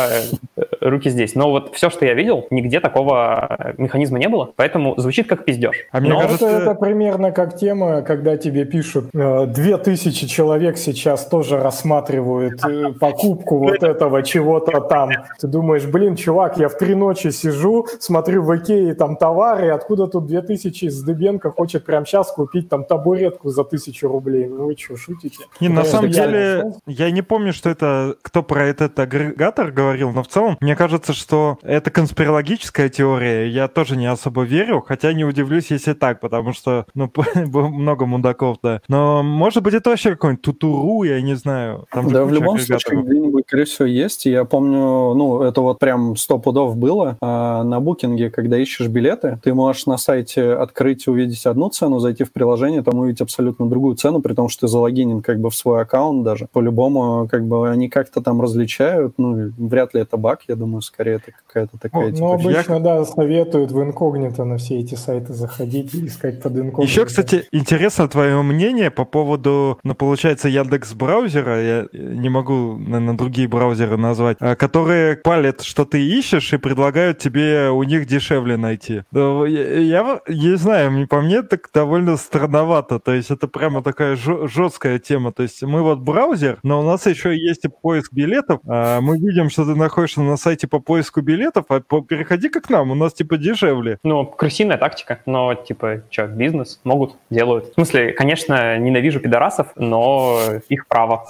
э, руки здесь. Но вот все, что я видел, нигде такого механизма не было. Поэтому звучит как пиздеж. А мне Но- кажется- Это, это примерно как тема, когда тебе пишут, э, две тысячи человек сейчас тоже рассматривают э, покупку вот этого чего-то там. Ты думаешь, блин, чувак, я в три ночи сижу, смотрю в Икее там товары, откуда тут две тысячи с Дыбенко хочет прямо сейчас купить там табуретку за тысячу рублей. Ну вы что, шутите? Не, на самом деле, я не помню, что это, кто про этот агрегатор говорил, но в целом, мне кажется, что это конспирологическая теория, я тоже не особо верю, хотя не удивлюсь, если так, потому что, ну, много мудаков, да. Но, может быть, это вообще какой-нибудь тутуру, я не знаю. Там Да, в любом случае, где-нибудь, скорее всего, есть. Я помню, ну, это вот прям сто пудов было а, на букинге, когда ищешь билеты, ты можешь на сайте открыть, увидеть одну цену, зайти в приложение, там увидеть абсолютно другую цену, при том, что ты залогинен как бы в свой аккаунт даже. По-любому, как бы они как-то там различают, ну, вряд ли это баг, я думаю, скорее это какая-то такая, Ну, типа, обычно, да, советуют в инкогнито на все эти сайты заходить и искать под инкогнито. Еще, кстати, интересно твое мнение по поводу, ну, получается, Яндекс браузера, я не могу, наверное, другие браузеры назвать, а, которые палят, что ты ищешь, и предлагают тебе у них дешевле найти. Да, Я, я не знаю, по мне так довольно странновато, то есть это прямо такая жесткая тема, то есть мы вот браузер, но у нас еще есть поиск билетов, а мы видим, что ты находишься на сайте по поиску билетов, а переходи-ка к нам, у нас типа дешевле. Ну, крысиная тактика, но, типа, что, бизнес, могут, делают. В смысле, конечно, ненавижу пидорасов, но их право.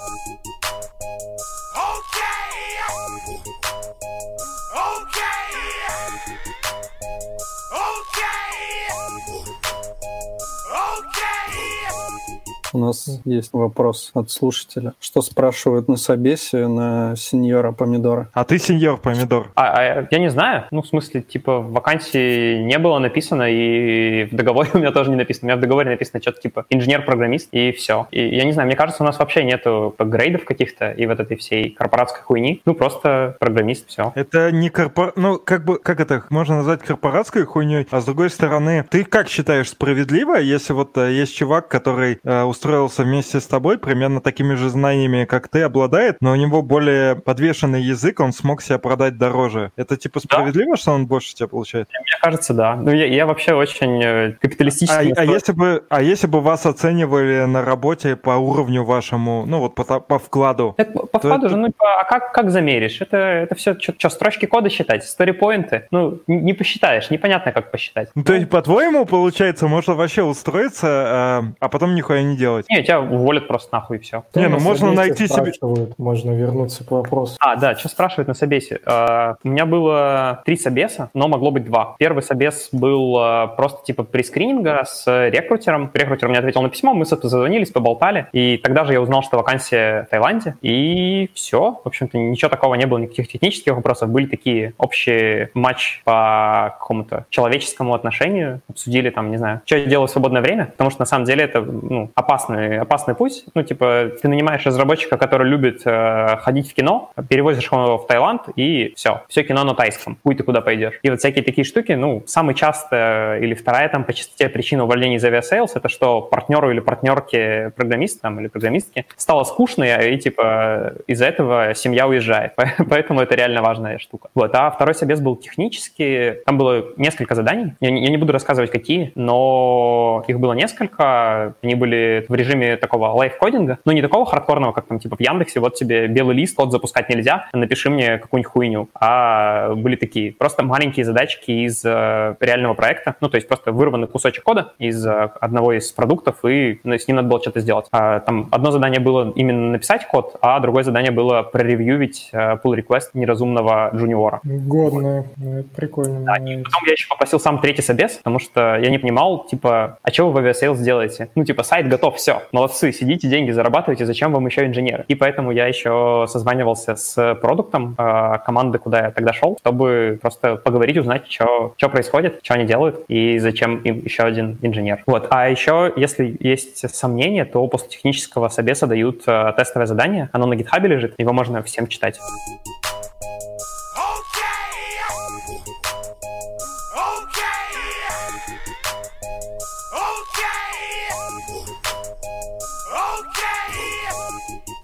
Нас есть вопрос от слушателя. Что спрашивают на собесе на сеньора помидора? А ты сеньор помидор. А, а я не знаю. Ну, в смысле, типа, в вакансии не было написано, и в договоре у меня тоже не написано. У меня в договоре написано что-то типа инженер-программист, и все. И я не знаю, мне кажется, у нас вообще нету грейдов каких-то и вот этой всей корпоратской хуйни. Ну, просто программист, все. Это не корпор... Ну, как бы, как это можно назвать корпоратской хуйней, а с другой стороны, ты как считаешь справедливо, если вот э, есть чувак, который э, устроился вместе с тобой, примерно такими же знаниями, как ты, обладает, но у него более подвешенный язык, он смог себя продать дороже. Это типа справедливо, да. что он больше тебя получает? Мне кажется, да. Ну, я, я вообще очень э, капиталистический. А, а, если бы, а если бы вас оценивали на работе по уровню вашему, ну вот по, по вкладу? Так, по вкладу это... же, ну а как, как замеришь? Это, это все, что, строчки кода считать, сторипоинты? Ну, не, посчитаешь, непонятно, как посчитать. Ну, то есть, по-твоему, получается, можно вообще устроиться, а, а потом нихуя не делать? Не, тебя уволят просто нахуй и все. Не, ну можно найти себе... Можно вернуться к вопросу. А, да, что спрашивают на собесе? Uh, у меня было три собеса, но могло быть два. Первый собес был uh, просто типа прескрининга с рекрутером. Рекрутер мне ответил на письмо, мы, собственно, зазвонились, поболтали. И тогда же я узнал, что вакансия в Таиланде. И все. В общем-то, ничего такого не было, никаких технических вопросов. Были такие общие матч по какому-то человеческому отношению. Обсудили там, не знаю, что я делаю в свободное время. Потому что, на самом деле, это ну, опасный, опасный путь. Ну, типа, ты нанимаешь разработчика, который любит э, ходить в кино, перевозишь его в Таиланд, и все. Все кино на тайском. Хуй ты куда пойдешь. И вот всякие такие штуки, ну, самый часто или вторая там по частоте причина увольнения из Aviasales, это что партнеру или партнерке программиста там, или программистке стало скучно, и типа из-за этого семья уезжает. Поэтому это реально важная штука. Вот. А второй собес был технический. Там было несколько заданий. Я не буду рассказывать, какие, но их было несколько. Они были в режиме такого live coding а, но не такого хардкорного, как там типа в Яндексе, вот тебе белый лист, код запускать нельзя, напиши мне какую-нибудь хуйню. А были такие просто маленькие задачки из э, реального проекта, ну, то есть просто вырванный кусочек кода из э, одного из продуктов, и ну, с ним надо было что-то сделать. А, там одно задание было именно написать код, а другое задание было проревьювить э, pull request неразумного junior а. Годно, ну, это прикольно. Да, и потом я еще попросил сам третий собес, потому что я не понимал, типа, а что вы в Aviasales делаете? Ну, типа, сайт готов, все, молодцы, сидите, деньги зарабатываете, зачем вам еще инженеры? И поэтому я еще созванивался с продуктом э, команды, куда я тогда шел, чтобы просто поговорить, узнать, что, что происходит, что они делают и зачем им еще один инженер. Вот. А еще, если есть сомнения, то после технического собеса дают э, тестовое задание. Оно на GitHub лежит, его можно всем читать.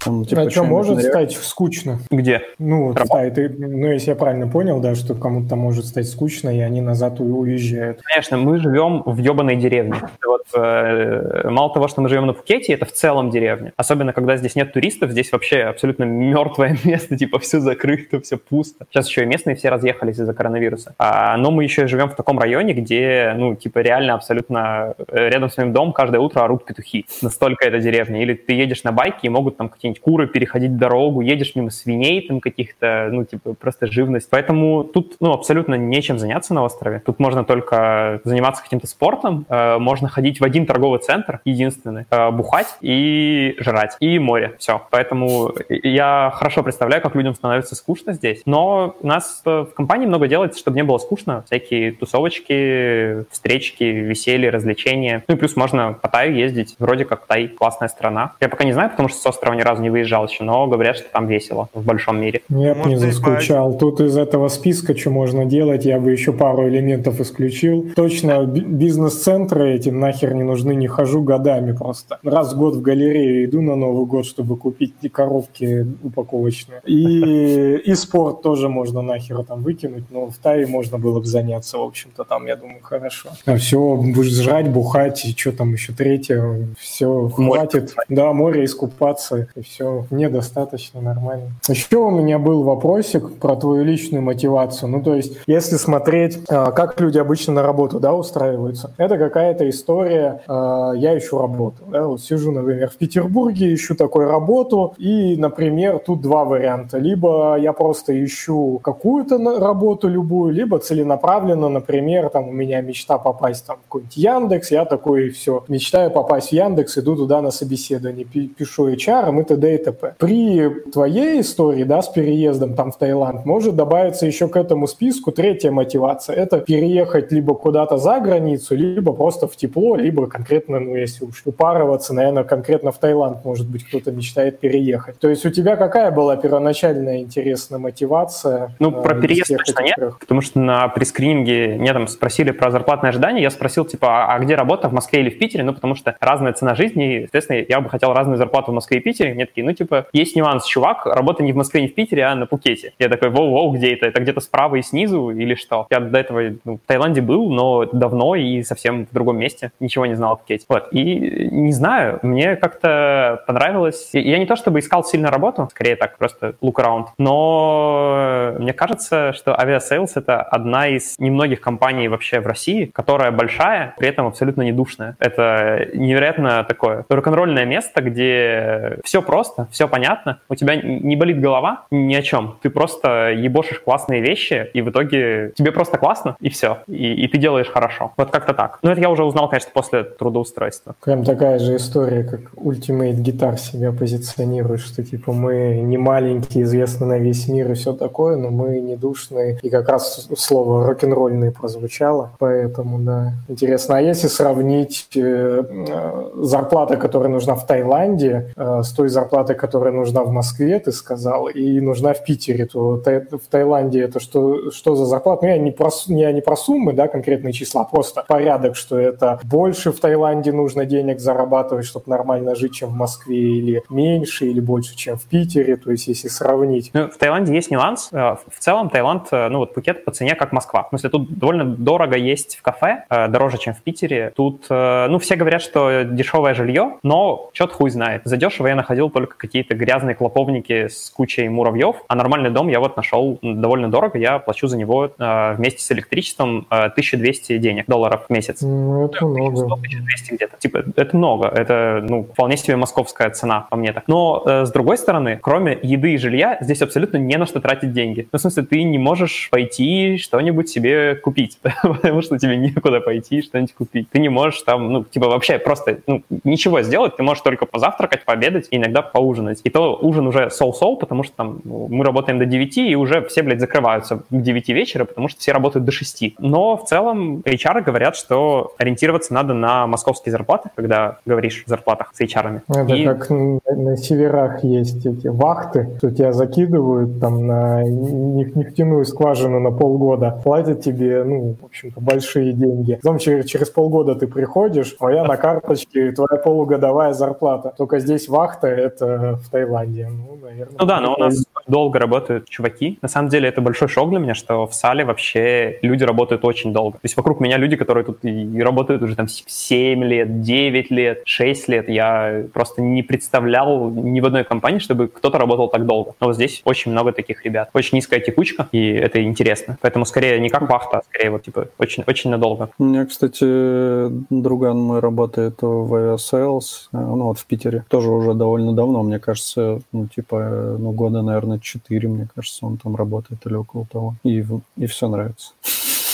Там, типа, а что, может стать скучно? Где? Ну, вот, да, ты, ну, если я правильно понял, да, что кому-то может стать скучно, и они назад уезжают. Конечно, мы живем в ебаной деревне. Вот, э, мало того, что мы живем на Пхукете, это в целом деревня. Особенно, когда здесь нет туристов, здесь вообще абсолютно мертвое место, типа все закрыто, все пусто. Сейчас еще и местные все разъехались из-за коронавируса. А, но мы еще и живем в таком районе, где, ну, типа реально абсолютно э, рядом с моим домом каждое утро орут петухи. Настолько это деревня. Или ты едешь на байке и могут там какие-нибудь какие-нибудь куры переходить дорогу, едешь мимо свиней там каких-то, ну, типа, просто живность. Поэтому тут, ну, абсолютно нечем заняться на острове. Тут можно только заниматься каким-то спортом, э, можно ходить в один торговый центр, единственный, э, бухать и жрать, и море. Все. Поэтому я хорошо представляю, как людям становится скучно здесь. Но у нас в компании много делается, чтобы не было скучно. Всякие тусовочки, встречки, веселье, развлечения. Ну и плюс можно по Таю ездить. Вроде как Тай классная страна. Я пока не знаю, потому что с острова ни разу не выезжал еще, но говорят, что там весело в большом мире. Бы не заскучал. Тут из этого списка, что можно делать, я бы еще пару элементов исключил. Точно бизнес-центры эти нахер не нужны, не хожу годами просто. Раз в год в галерею иду на Новый год, чтобы купить коровки упаковочные. И, и спорт тоже можно нахер там выкинуть, но в Тае можно было бы заняться, в общем-то, там, я думаю, хорошо. А все, будешь жрать, бухать, и что там еще третье, все, хватит. Да, море искупаться, и все все недостаточно нормально. Еще у меня был вопросик про твою личную мотивацию. Ну, то есть, если смотреть, а, как люди обычно на работу да, устраиваются, это какая-то история, а, я ищу работу. Да, вот сижу, например, в Петербурге, ищу такую работу, и, например, тут два варианта. Либо я просто ищу какую-то работу любую, либо целенаправленно, например, там у меня мечта попасть там в какой-нибудь Яндекс, я такой, все, мечтаю попасть в Яндекс, иду туда на собеседование, пишу HR и т.д. и т.п. При твоей истории, да, с переездом там в Таиланд, может добавиться еще к этому списку третья мотивация. Это переехать либо куда-то за границу, либо просто в тепло, либо конкретно, ну, если уж упарываться, наверное, конкретно в Таиланд, может быть, кто-то мечтает переехать. То есть у тебя какая была первоначальная интересная мотивация? Ну, э, про переезд точно нет, потому что на прескрининге меня там спросили про зарплатное ожидание, я спросил, типа, а, а где работа, в Москве или в Питере? Ну, потому что разная цена жизни, и, соответственно, я бы хотел разную зарплату в Москве и Питере. Мне такие, ну, типа, есть нюанс, чувак, работа не в Москве, не в Питере, а на Пукете. Я такой, воу-воу, где это? Это где-то справа и снизу или что? Я до этого ну, в Таиланде был, но давно и совсем в другом месте. Ничего не знал о Пукете. Вот. И не знаю, мне как-то понравилось. Я не то чтобы искал сильно работу, скорее так, просто look around. Но мне кажется, что Aviasales — это одна из немногих компаний вообще в России, которая большая, при этом абсолютно не душная. Это невероятно такое рок-н-ролльное место, где все просто, все понятно, у тебя не болит голова ни о чем. Ты просто ебошишь классные вещи, и в итоге тебе просто классно, и все. И, и ты делаешь хорошо. Вот как-то так. Но это я уже узнал, конечно, после трудоустройства. Прям такая же история, как Ultimate Guitar себя позиционирует, что типа мы не маленькие, известны на весь мир и все такое, но мы не душные. И как раз слово рок-н-ролльный прозвучало, поэтому, да, интересно. А если сравнить э, э, зарплата, которая нужна в Таиланде, э, с той зарплатой, которая нужна в Москве, ты сказал, и нужна в Питере, то в Таиланде это что, что за зарплата? Ну, я не про, я не про суммы, да, конкретные числа, а просто порядок, что это больше в Таиланде нужно денег зарабатывать, чтобы нормально жить, чем в Москве, или меньше, или больше, чем в Питере, то есть если сравнить. Ну, в Таиланде есть нюанс. Э, в целом Таиланд, э, ну вот Пукет по цене как Москва. В смысле, тут довольно дорого есть в кафе, дороже, чем в Питере. Тут, ну, все говорят, что дешевое жилье, но что-то хуй знает. За дешево я находил только какие-то грязные клоповники с кучей муравьев, а нормальный дом я вот нашел довольно дорого, я плачу за него э, вместе с электричеством э, 1200 денег, долларов в месяц. Ну, это много. 1200 где-то. Типа, это много, это, ну, вполне себе московская цена, по мне так. Но, э, с другой стороны, кроме еды и жилья, здесь абсолютно не на что тратить деньги. Ну, в смысле, ты не можешь пойти что-нибудь себе купить, потому что тебе некуда пойти что-нибудь купить. Ты не можешь там, ну, типа, вообще просто, ну, ничего сделать, ты можешь только позавтракать, пообедать и иногда поужинать. И то ужин уже соу-соу, потому что там ну, мы работаем до 9, и уже все, блядь, закрываются к 9 вечера, потому что все работают до 6. Но в целом HR говорят, что ориентироваться надо на московские зарплаты, когда говоришь о зарплатах с HR. Это и... как на северах есть эти вахты, что тебя закидывают там на нефтяную скважину на полгода, платят тебе, ну, в общем-то, большие деньги. Потом через, через полгода ты приходишь, твоя на карточке, твоя полугодовая зарплата. Только здесь вахта — это в Таиланде. Ну, наверное. Ну да, но у нас долго работают чуваки. На самом деле это большой шок для меня, что в Сале вообще люди работают очень долго. То есть вокруг меня люди, которые тут и работают уже там 7 лет, 9 лет, 6 лет. Я просто не представлял ни в одной компании, чтобы кто-то работал так долго. Но вот здесь очень много таких ребят. Очень низкая текучка, и это интересно. Поэтому скорее не как вахта, а скорее вот типа очень, очень надолго. У меня, кстати, друган мой работает в Sales, ну вот в Питере, тоже уже довольно давно, мне кажется, ну типа, ну года, наверное, 4, мне кажется, он там работает или около того. И, и все нравится.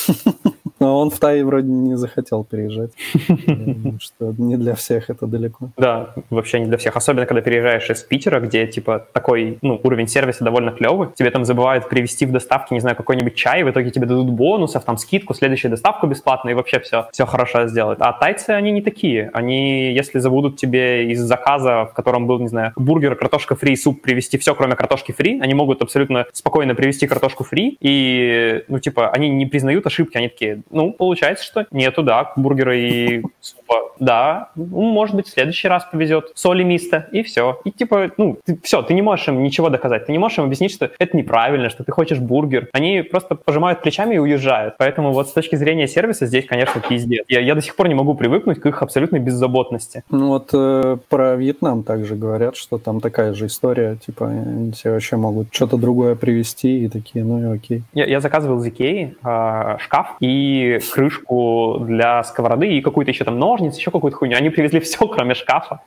Но он в Тай вроде не захотел переезжать. Что не для всех это далеко. Да, вообще не для всех. Особенно, когда переезжаешь из Питера, где, типа, такой, ну, уровень сервиса довольно клевый. Тебе там забывают привезти в доставке, не знаю, какой-нибудь чай, в итоге тебе дадут бонусов, там, скидку, следующую доставку бесплатно, и вообще все, все хорошо сделают. А тайцы, они не такие. Они, если забудут тебе из заказа, в котором был, не знаю, бургер, картошка фри, суп, привезти все, кроме картошки фри, они могут абсолютно спокойно привезти картошку фри, и, ну, типа, они не признают ошибки, они такие, ну, получается, что нету, да, бургера и супа. Да, ну, может быть, в следующий раз повезет. Соли миста, и все. И типа, ну, ты, все, ты не можешь им ничего доказать. Ты не можешь им объяснить, что это неправильно, что ты хочешь бургер. Они просто пожимают плечами и уезжают. Поэтому вот с точки зрения сервиса здесь, конечно, пиздец. Я, я до сих пор не могу привыкнуть к их абсолютной беззаботности. Ну вот э, про Вьетнам также говорят, что там такая же история, типа, все вообще могут что-то другое привезти и такие, ну и окей. Я, я заказывал из Икеи э, шкаф и крышку для сковороды и какую-то еще там ножницы, еще какую-то хуйню. Они привезли все, кроме шкафа.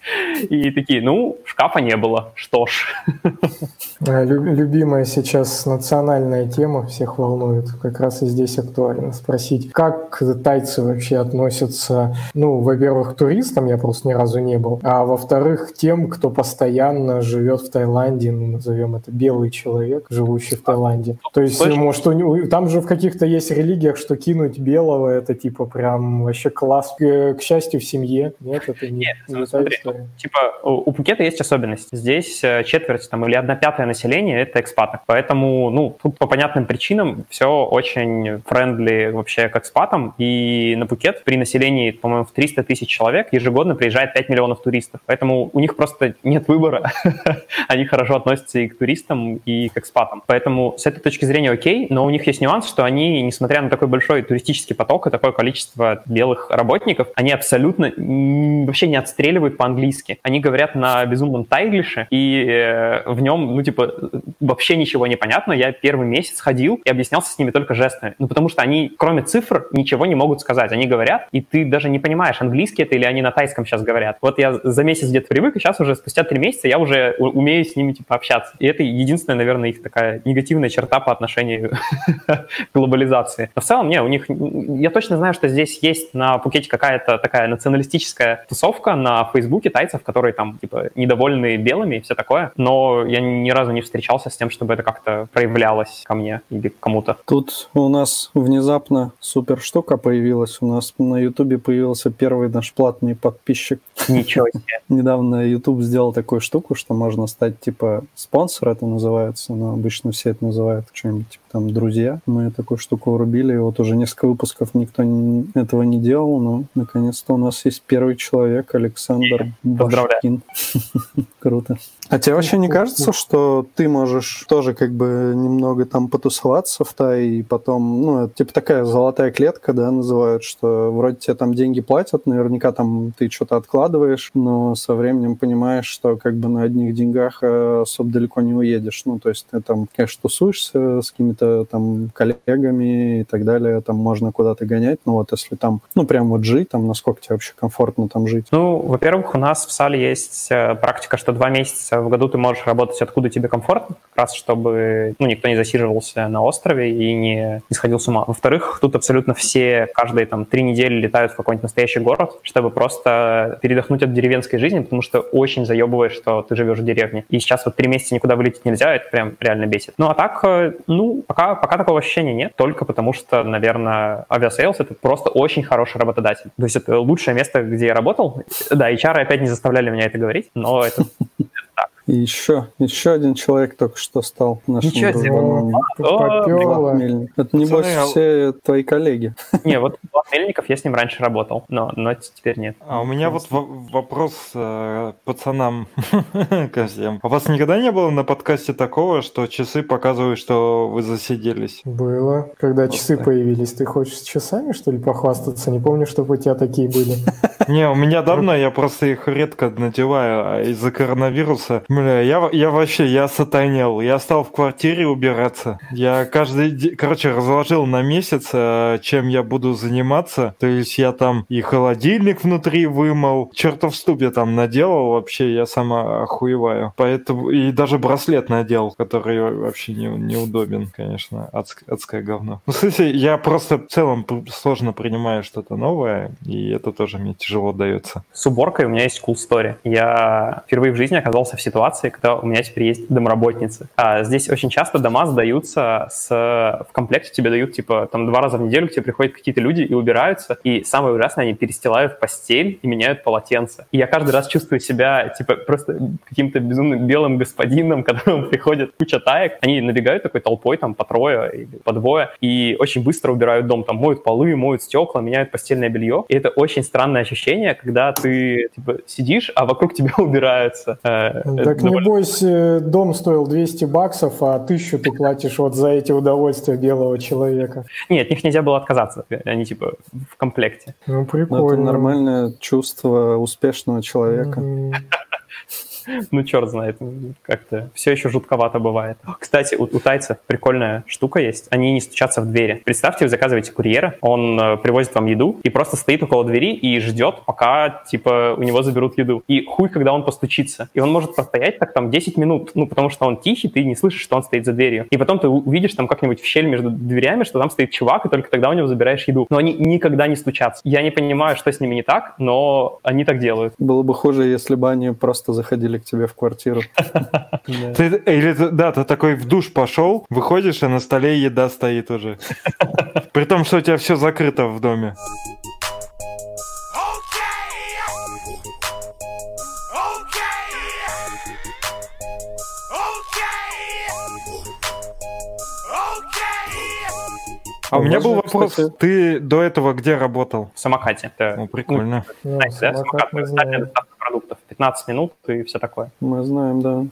И такие, ну, шкафа не было, что ж. А, любимая сейчас национальная тема всех волнует. Как раз и здесь актуально спросить, как тайцы вообще относятся, ну, во-первых, к туристам, я просто ни разу не был, а во-вторых, тем, кто постоянно живет в Таиланде, ну, назовем это белый человек, живущий в Таиланде. То есть, может, у там же в каких-то есть религиях, что кинуть белого, это типа прям вообще класс. К счастью, в семье. Нет, это не, Нет, не смотри, типа у Пукета есть особенность. Здесь э, четверть там, или одна пятая населения — это экспаты. Поэтому, ну, тут по понятным причинам все очень friendly вообще к экспатам. И на Пукет при населении, по-моему, в 300 тысяч человек ежегодно приезжает 5 миллионов туристов. Поэтому у них просто нет выбора. Они хорошо относятся и к туристам, и к экспатам. Поэтому с этой точки зрения окей, но у них есть нюанс, что они, несмотря на такой большой туристический поток и такое количество белых работников, они абсолютно вообще не отстреливают по-английски. Они говорят на безумном тайглише, и э, в нем, ну, типа, вообще ничего не понятно. Я первый месяц ходил и объяснялся с ними только жестами. Ну, потому что они, кроме цифр, ничего не могут сказать. Они говорят, и ты даже не понимаешь, английский это или они на тайском сейчас говорят. Вот я за месяц где-то привык, и сейчас уже спустя три месяца я уже умею с ними, типа, общаться. И это единственная, наверное, их такая негативная черта по отношению к глобализации. Но в целом, не, у них... Я точно знаю, что здесь есть на Пукете какая-то такая националистическая тусовка на Фейсбуке тайцев, которые там, типа, недовольны белыми и все такое. Но я ни разу не встречался с тем, чтобы это как-то проявлялось ко мне или к кому-то. Тут у нас внезапно супер штука появилась. У нас на Ютубе появился первый наш платный подписчик. Ничего себе. Недавно YouTube сделал такую штуку, что можно стать, типа, спонсор это называется, но обычно все это называют что-нибудь, типа, там, друзья. Мы такую штуку врубили, и вот уже несколько выпусков никто этого не делал, но наконец-то у нас есть первый человек, Александр Башкин. Круто. А тебе вообще не кажется, что ты можешь тоже как бы немного там потусоваться в Тай и потом, ну, это типа такая золотая клетка, да, называют, что вроде тебе там деньги платят, наверняка там ты что-то откладываешь, но со временем понимаешь, что как бы на одних деньгах э, особо далеко не уедешь. Ну, то есть ты там, конечно, тусуешься с какими-то там коллегами и так далее, там можно куда-то гонять, но вот если там, ну, прям вот жить, там, насколько тебе вообще комфортно там жить? Ну, во-первых, у нас в Сале есть э, практика, что два месяца в году ты можешь работать откуда тебе комфортно, как раз чтобы ну, никто не засиживался на острове и не, не сходил с ума. Во-вторых, тут абсолютно все каждые там три недели летают в какой-нибудь настоящий город, чтобы просто передохнуть от деревенской жизни, потому что очень заебываешь, что ты живешь в деревне. И сейчас вот три месяца никуда вылететь нельзя, это прям реально бесит. Ну а так, э, ну, пока, пока такого ощущения нет, только потому что, наверное, авиасейлс — это просто очень хороший работодатель. То есть это лучшее место, где я работал. Да, HR опять не заставляли меня это говорить, но это и еще, еще один человек только что стал нашим Ничего себе. Это не больше все твои коллеги. Не, вот Мельников, я с ним раньше работал, но, но теперь нет. А у меня вот вопрос э, пацанам ко всем. У вас никогда не было на подкасте такого, что часы показывают, что вы засиделись? Было. Когда часы появились. Ты хочешь с часами, что ли, похвастаться? Не помню, чтобы у тебя такие были. Не, у меня давно, я просто их редко надеваю а из-за коронавируса. Бля, я, я вообще, я сатанел. Я стал в квартире убираться. Я каждый короче, разложил на месяц, э, чем я буду заниматься. То есть я там и холодильник внутри вымыл, чертов ступ я там наделал вообще, я сама охуеваю. Поэтому, и даже браслет надел, который вообще не, неудобен, конечно, адск, адское говно. Ну, в смысле, я просто в целом сложно принимаю что-то новое, и это тоже мне тяжело дается. С уборкой у меня есть cool story. Я впервые в жизни оказался в ситуации, ситуации, когда у меня теперь есть домработницы. А здесь очень часто дома сдаются с... В комплекте тебе дают, типа, там два раза в неделю к тебе приходят какие-то люди и убираются, и самое ужасное, они перестилают постель и меняют полотенце. И я каждый раз чувствую себя, типа, просто каким-то безумным белым господином, которому приходит куча таек. Они набегают такой толпой, там, по трое или по двое, и очень быстро убирают дом, там, моют полы, моют стекла, меняют постельное белье. И это очень странное ощущение, когда ты, типа, сидишь, а вокруг тебя убираются. Э, Так довольно- небось э, дом стоил 200 баксов, а тысячу ты платишь вот за эти удовольствия белого человека. Нет, от них нельзя было отказаться. Они, типа, в комплекте. Ну, Ну, прикольно. это нормальное чувство успешного человека. Мгм. Ну, черт знает, как-то все еще жутковато бывает. Кстати, у, у тайцев прикольная штука есть. Они не стучатся в двери. Представьте, вы заказываете курьера, он э, привозит вам еду и просто стоит около двери и ждет, пока, типа, у него заберут еду. И хуй, когда он постучится. И он может простоять так там 10 минут, ну, потому что он тихий, ты не слышишь, что он стоит за дверью. И потом ты увидишь там как-нибудь в щель между дверями, что там стоит чувак, и только тогда у него забираешь еду. Но они никогда не стучатся. Я не понимаю, что с ними не так, но они так делают. Было бы хуже, если бы они просто заходили к тебе в квартиру. Или, да, ты такой в душ пошел, выходишь, а на столе еда стоит уже. При том, что у тебя все закрыто в доме. А у меня был вопрос, кстати- ты до этого где работал? В самокате. Это, Ну, прикольно. Ну, знаете, да, самокат самокат продуктов. 15 минут и все такое. Мы знаем, да.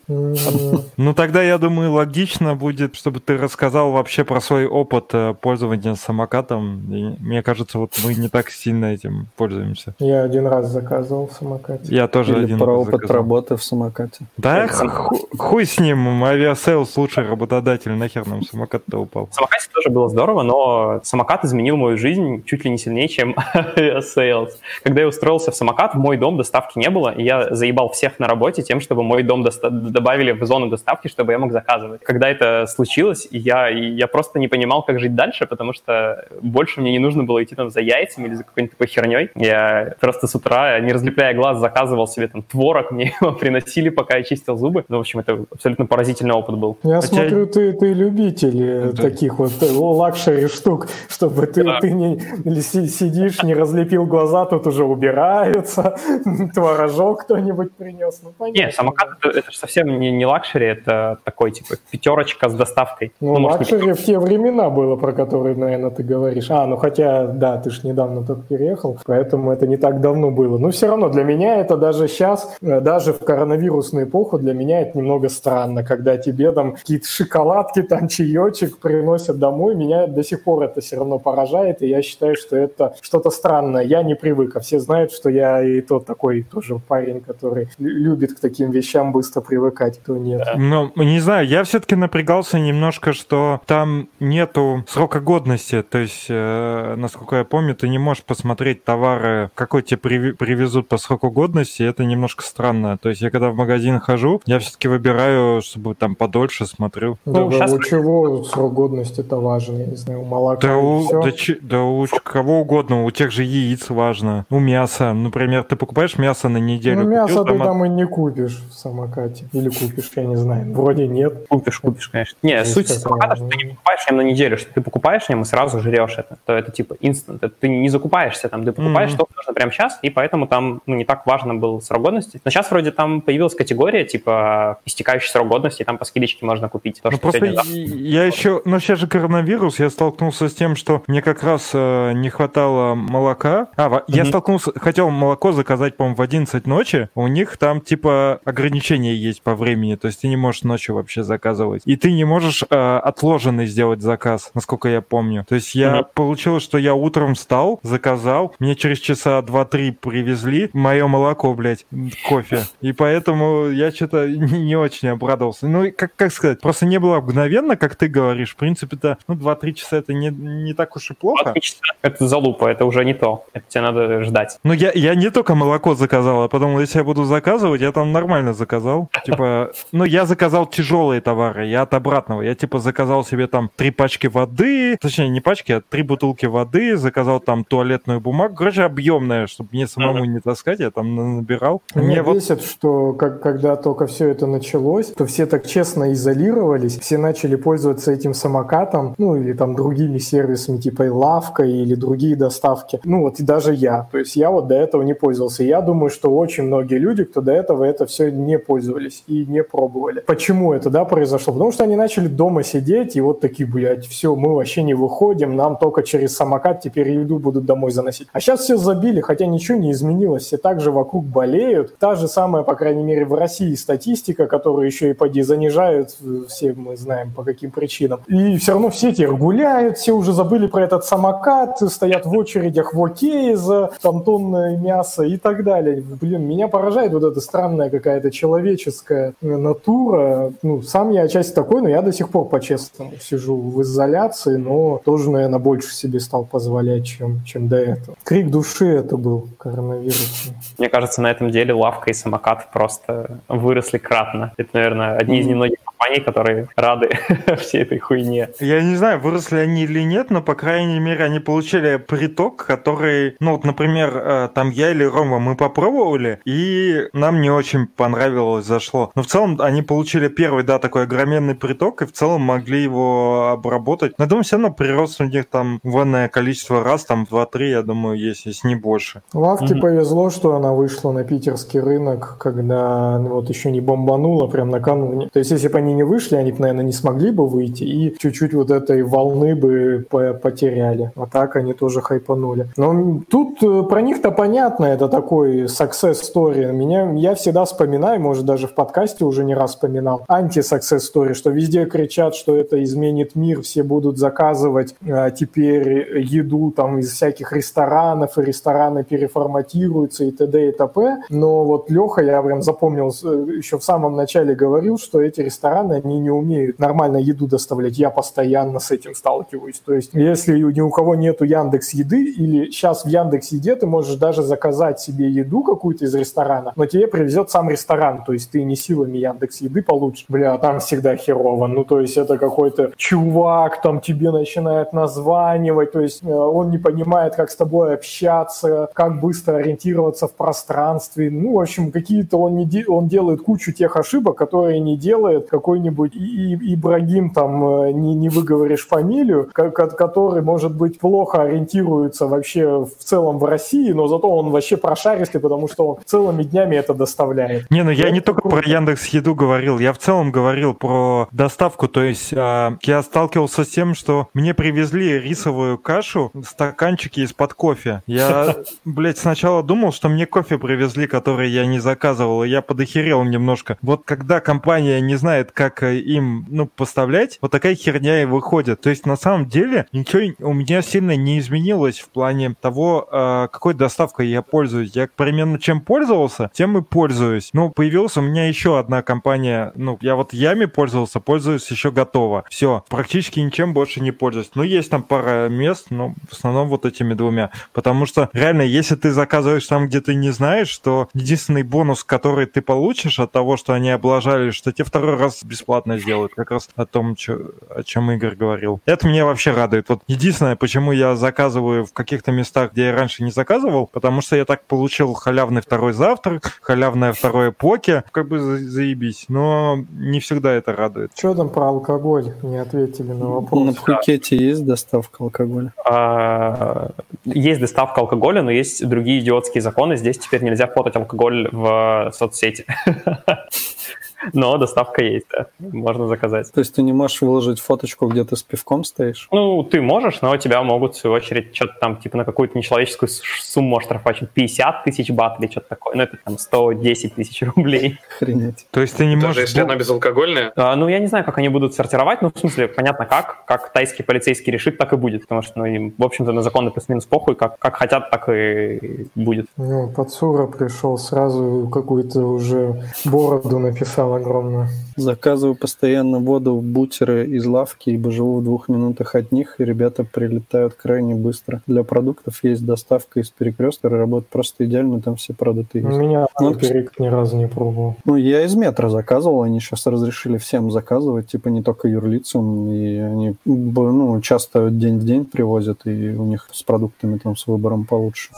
Ну тогда, я думаю, логично будет, чтобы ты рассказал вообще про свой опыт э, пользования самокатом. И мне кажется, вот мы не так сильно этим пользуемся. Я один раз заказывал в самокате. Я тоже Или один про раз опыт заказал. работы в самокате. Да, ху- хуй с ним, авиасейлс лучший работодатель, нахер нам самокат-то упал. В самокате тоже было здорово, но самокат изменил мою жизнь чуть ли не сильнее, чем Sales. Когда я устроился в самокат, в мой дом доставки не было, и я заебал всех на работе тем, чтобы мой дом добавили в зону доставки, чтобы я мог заказывать. Когда это случилось, я, я просто не понимал, как жить дальше, потому что больше мне не нужно было идти там за яйцами или за какой-нибудь такой херней. Я просто с утра, не разлепляя глаз, заказывал себе там творог, мне его приносили, пока я чистил зубы. Ну, в общем, это абсолютно поразительный опыт был. Я Хотя- смотрю, ты, ты любитель э, Да. таких вот э, luxury штук, чтобы ты, Да. ты не сидишь, не разлепил глаза, тут уже убираются, творожок кто-нибудь принес. Ну, понятно. Не, самокат это, это же совсем не, не luxury, это такой типа пятерочка с доставкой. Ну, может, не luxury в те времена было, про которые, наверное, ты говоришь. А, ну хотя, да, ты ж недавно только переехал, поэтому это не так давно было. Но все равно для меня это даже сейчас, э, даже в коронавирусную эпоху, для меня это немного странно, когда тебе там какие-то шоколадки, там чаечек приносят домой. Меня до сих пор это все равно поражает, и я считаю, что это что-то странное. Я не привык, а все знают, что я и тот такой тоже парень, который лю- любит к таким вещам быстро привыкать, кто нет. Ну, не знаю, я все-таки напрягался немножко, что там нету срока годности. То есть, э, насколько я помню, ты не можешь посмотреть товары, какой тебе приви- привезут по сроку годности. Это немножко странно. То есть, я когда в магазин хожу, я все-таки выбираю, чтобы там подольше смотрю. Да, Ну, да, щас- у чего срок годности это важно, я не знаю, у молока Да и у, всё. да, че- да у ч- кого угодно, у тех же яиц важно, у мяса. Например, ты покупаешь мясо на неделю. Ну, мясо купил ты там и не купишь в самокате. Или купишь, я не знаю. Вроде нет. Купишь, купишь, конечно. Не, Есть суть самоката, что ты не покупаешь им на неделю, что ты покупаешь им и сразу жрешь это. То это типа инстант. Ты не закупаешься там, ты покупаешь Мгм. что нужно прямо сейчас, и поэтому там ну, не так важно был срок годности. Но сейчас вроде там появилась категория типа истекающий срок годности, и там по скидочке можно купить. То, Ну, что просто сегодня- я еще, ну сейчас же коронавирус, я столкнулся с тем, что мне как раз э, не хватало молока. А, во- я столкнулся, хотел молоко заказать, по-моему, в 11 ночи. У них там типа ограничения есть по времени, то есть ты не можешь ночью вообще заказывать. И ты не можешь э, отложенный сделать заказ, насколько я помню. То есть я Мгм. получилось, что я утром встал, заказал, мне через часа 2-3 привезли мое молоко, блядь, кофе. И поэтому я что-то не, не очень обрадовался. Ну, и как, как сказать, просто не было мгновенно, как ты говоришь. В принципе-то, ну, 2-3 часа это не, не так уж и плохо. 20 часа. Это залупа, это уже не то. Это тебе надо ждать. Ну, я, я не только молоко заказал, а подумал, если я буду заказывать, я там нормально заказал. Типа, ну, я заказал тяжелые товары, я от обратного. Я, типа, заказал себе там три пачки воды, точнее, не пачки, а три бутылки воды, заказал там туалетную бумагу. Короче, объемная, чтобы мне самому не таскать, я там набирал. Мне вот бесит, что как, когда только все это началось, то все так честно изолировались, все начали пользоваться этим самокатом, ну или там другими сервисами, типа и лавка или другие доставки. Ну вот и даже я. То есть я вот до этого не пользовался. Я думаю, что очень многие люди, кто до этого это все не пользовались и не пробовали. Почему это, да, произошло? Потому что они начали дома сидеть и вот такие, блядь, все, мы вообще не выходим, нам только через самокат теперь еду будут домой заносить. А сейчас все забили, хотя ничего не изменилось, все также вокруг болеют. Та же самая, по крайней мере, в России статистика, которую еще и поди занижают, все мы знаем по каким причинам. И все равно все теперь гуляют, все уже забыли про этот самокат, стоят в очередях в окей за там тонны мяса и так далее. Блин, меня поражает вот эта странная какая-то человеческая натура. Ну, сам я отчасти такой, но я до сих пор по-честному сижу в изоляции, но тоже, наверное, больше себе стал позволять, чем, чем до этого. Крик души это был коронавирус. Мне кажется, на этом деле лавка и самокат просто выросли кратно. Это, наверное, одни из немногих компаний, которые рады всей этой хуйне. Я не знаю, выросли они или нет, но, по крайней мере, они получили приток, который, ну, вот, например, э, там я или Рома, мы попробовали, и нам не очень понравилось, зашло. Но в целом они получили первый, да, такой огроменный приток, и в целом могли его обработать. Но я думаю, все равно прирост у них там в энное количество раз, там 2-3, я думаю, есть, если не больше. Лавке повезло, что она вышла на питерский рынок, когда ну, вот еще не бомбанула прям накануне. То есть, если бы они не вышли, они наверное, не смогли бы выйти, и чуть-чуть вот этой волны бы по- потеряли. А так они тоже хайпанули. Но тут э, про них-то понятно, это такой success story. Меня, я всегда вспоминаю, может, даже в подкасте уже не раз вспоминал, анти-success story, что везде кричат, что это изменит мир, все будут заказывать э, теперь еду там из всяких ресторанов, и рестораны переформатируются и т.д. и т.п. Но вот Леха, я прям запомнил, э, еще в самом начале говорил, что эти рестораны, они не умеют нормально еду доставлять. Я постоянно с этим сталкиваюсь. То есть, если ни у кого нету Яндекс Еды, или сейчас в Яндекс Еде ты можешь даже заказать себе еду какую-то из ресторана, но тебе привезет сам ресторан. То есть, ты не силами Яндекс Еды получишь. Бля, там всегда херово. Ну, то есть, это какой-то чувак там тебе начинает названивать. То есть, э, он не понимает, как с тобой общаться, как быстро ориентироваться в пространстве. Ну, в общем, какие-то он, не де- он делает кучу тех ошибок, которые не делает какой-нибудь И- И- Ибрагим, там, э, не, не выговоришь фамилию, ко- ко- который, может быть, плохо ориентируется вообще в целом в России, но зато он вообще прошаристый, потому что он целыми днями это доставляет. Не, ну я Это не только круто. про Яндекс Еду говорил, я в целом говорил про доставку. То есть а, я сталкивался с тем, что мне привезли рисовую кашу, стаканчики из-под кофе. Я, блядь, сначала думал, что мне кофе привезли, который я не заказывал, и я подохерел немножко. Вот когда компания не знает, как э, им, ну, поставлять, вот такая херня и выходит. То есть на самом деле ничего у меня сильно не изменилось в плане того, а, какой доставкой я пользуюсь. Я примерно чем пользовался, тем и пользуюсь. Ну, появилась у меня еще одна компания, ну, я вот Ями пользовался, пользуюсь еще готово. Все, практически ничем больше не пользуюсь. Ну, есть там пара мест, но в основном вот этими двумя. Потому что реально, если ты заказываешь там, где ты не знаешь, то единственный бонус, который ты получишь от того, что они облажали, что тебе второй раз бесплатно сделают. Как раз о том, чё- о чем Игорь говорил. Это меня вообще радует. Вот единственное, почему я заказываю в каких-то местах, где я раньше не заказывал, потому что я так получил халявный второй завтрак, халявное второе поке, как бы за- заебись. Но не всегда это радует. Что там про алкоголь? Не ответили на вопрос. На Пхукете есть доставка алкоголя? А, Есть доставка алкоголя, но есть другие идиотские законы. Здесь теперь нельзя фотать алкоголь в соцсети. Но доставка есть, да. Можно заказать. То есть ты не можешь выложить фоточку, где ты с пивком стоишь? Ну, ты можешь, но тебя могут, в свою очередь, что-то там, типа, на какую-то нечеловеческую сумму оштрафовать. 50 тысяч бат или что-то такое. Ну, это там 110 тысяч рублей. Охренеть. То есть ты не Даже можешь... если она безалкогольная. А, ну, я не знаю, как они будут сортировать, но в смысле, понятно как. Как тайский полицейский решит, так и будет. Потому что, ну, им, в общем-то, на законы плюс-минус похуй. Как, как хотят, так и будет. Ну, Пацура пришел сразу какую-то уже бороду написал потерял огромную. Заказываю постоянно воду в бутеры из лавки, ибо живу в двух минутах от них, и ребята прилетают крайне быстро. Для продуктов есть доставка из перекрестка, работает просто идеально, там все продукты У есть. меня Ну, перек ни разу не пробовал. Ну, я из метро заказывал, они сейчас разрешили всем заказывать, типа не только юрлицам, и они ну, часто день в день привозят, и у них с продуктами там с выбором получше.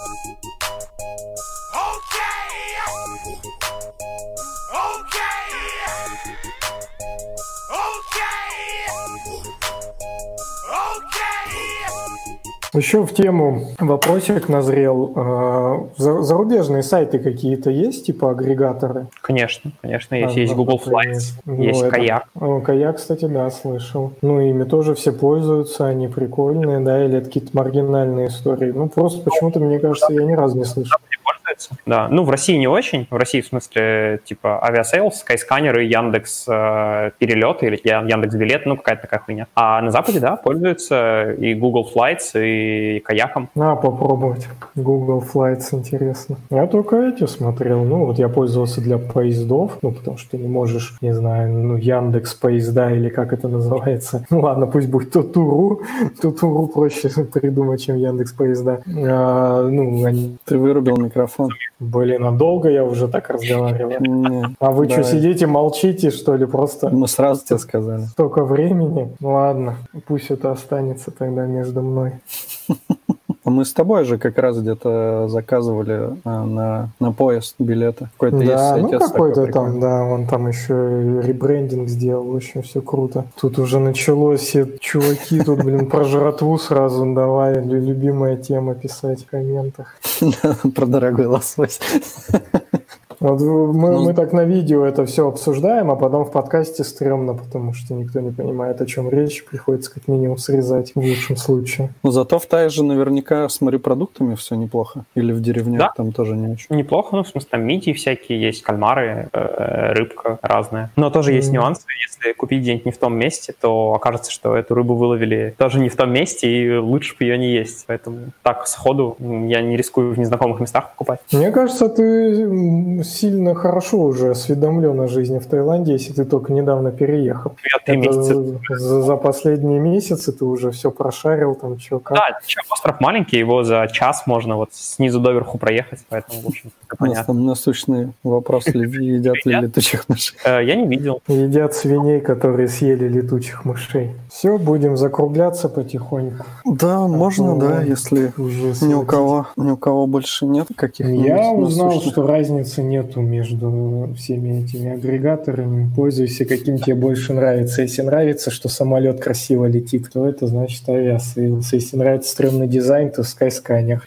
Еще в тему вопросик назрел. А, за- Зарубежные сайты какие-то есть, типа агрегаторы? Конечно, конечно, есть. А, есть Google Flights, ну, есть это- Каяк. О, Каяк, кстати, да, слышал. Ну, ими тоже все пользуются, они прикольные, да, или это какие-то маргинальные истории. Ну, просто почему-то, мне кажется, я ни разу не слышал. Не пользуются? Да, ну в России не очень. В России, в смысле, типа авиасейлс, скайсканеры, Яндекс э, перелеты или Яндекс билет, ну какая-то такая хуйня. А на Западе, да, пользуются и Google Flights, и Каяком. На, попробовать. Google Flights, интересно. Я только эти смотрел. Ну, вот я пользовался для поездов, ну, потому что ты не можешь, не знаю, ну, Яндекс поезда или как это называется. Ну, ладно, пусть будет Тутуру. Тутуру проще придумать, чем Яндекс поезда. А, ну, они, Ты вырубил микрофон? Блин, а долго я уже так разговариваю. Не, А вы что, сидите, молчите, что ли, просто мы сразу тебе сказали. столько времени? Ладно, пусть это останется тогда между мной. А Мы с тобой же как раз где-то заказывали а, на, на поезд билеты. Какой-то есть Да, ну сайтец какой-то там, да, он там еще и ребрендинг сделал, очень все круто. Тут уже началось, все чуваки тут, блин, про жратву сразу давай, лю- любимая тема писать в комментах. Про дорогой лосось. Вот мы, Ну, мы так на видео это все обсуждаем, а потом в подкасте стрёмно, потому что никто не понимает, о чем речь, приходится как минимум срезать в лучшем случае. Но зато в Тае же наверняка с морепродуктами все неплохо. Или в деревнях Да. там тоже не очень. Неплохо, ну, в смысле, там мидии всякие есть, кальмары, э, рыбка разная. Но тоже есть Мгм. нюансы. Если купить где-нибудь не в том месте, то окажется, что эту рыбу выловили тоже не в том месте, и лучше бы ее не есть. Поэтому так, сходу, я не рискую в незнакомых местах покупать. Мне кажется, ты сильно хорошо уже осведомлен о жизни в Таиланде, если ты только недавно переехал. Я Это за, за последние месяцы ты уже все прошарил, там что, как. Да, остров маленький, его за час можно вот снизу доверху проехать, поэтому, в общем, это У нас понятно. там насущный вопрос, едят ли летучих мышей. Э, Я не видел. Едят свиней, которые съели летучих мышей. Все, будем закругляться потихоньку. Да, можно, ну, да, если ни у кого, ни у кого больше нет каких-нибудь Я узнал, что разницы нету между всеми этими агрегаторами. Пользуйся, каким тебе больше нравится. Если нравится, что самолет красиво летит, то это значит Aviasales. Если нравится стрёмный дизайн, то Skyscanner.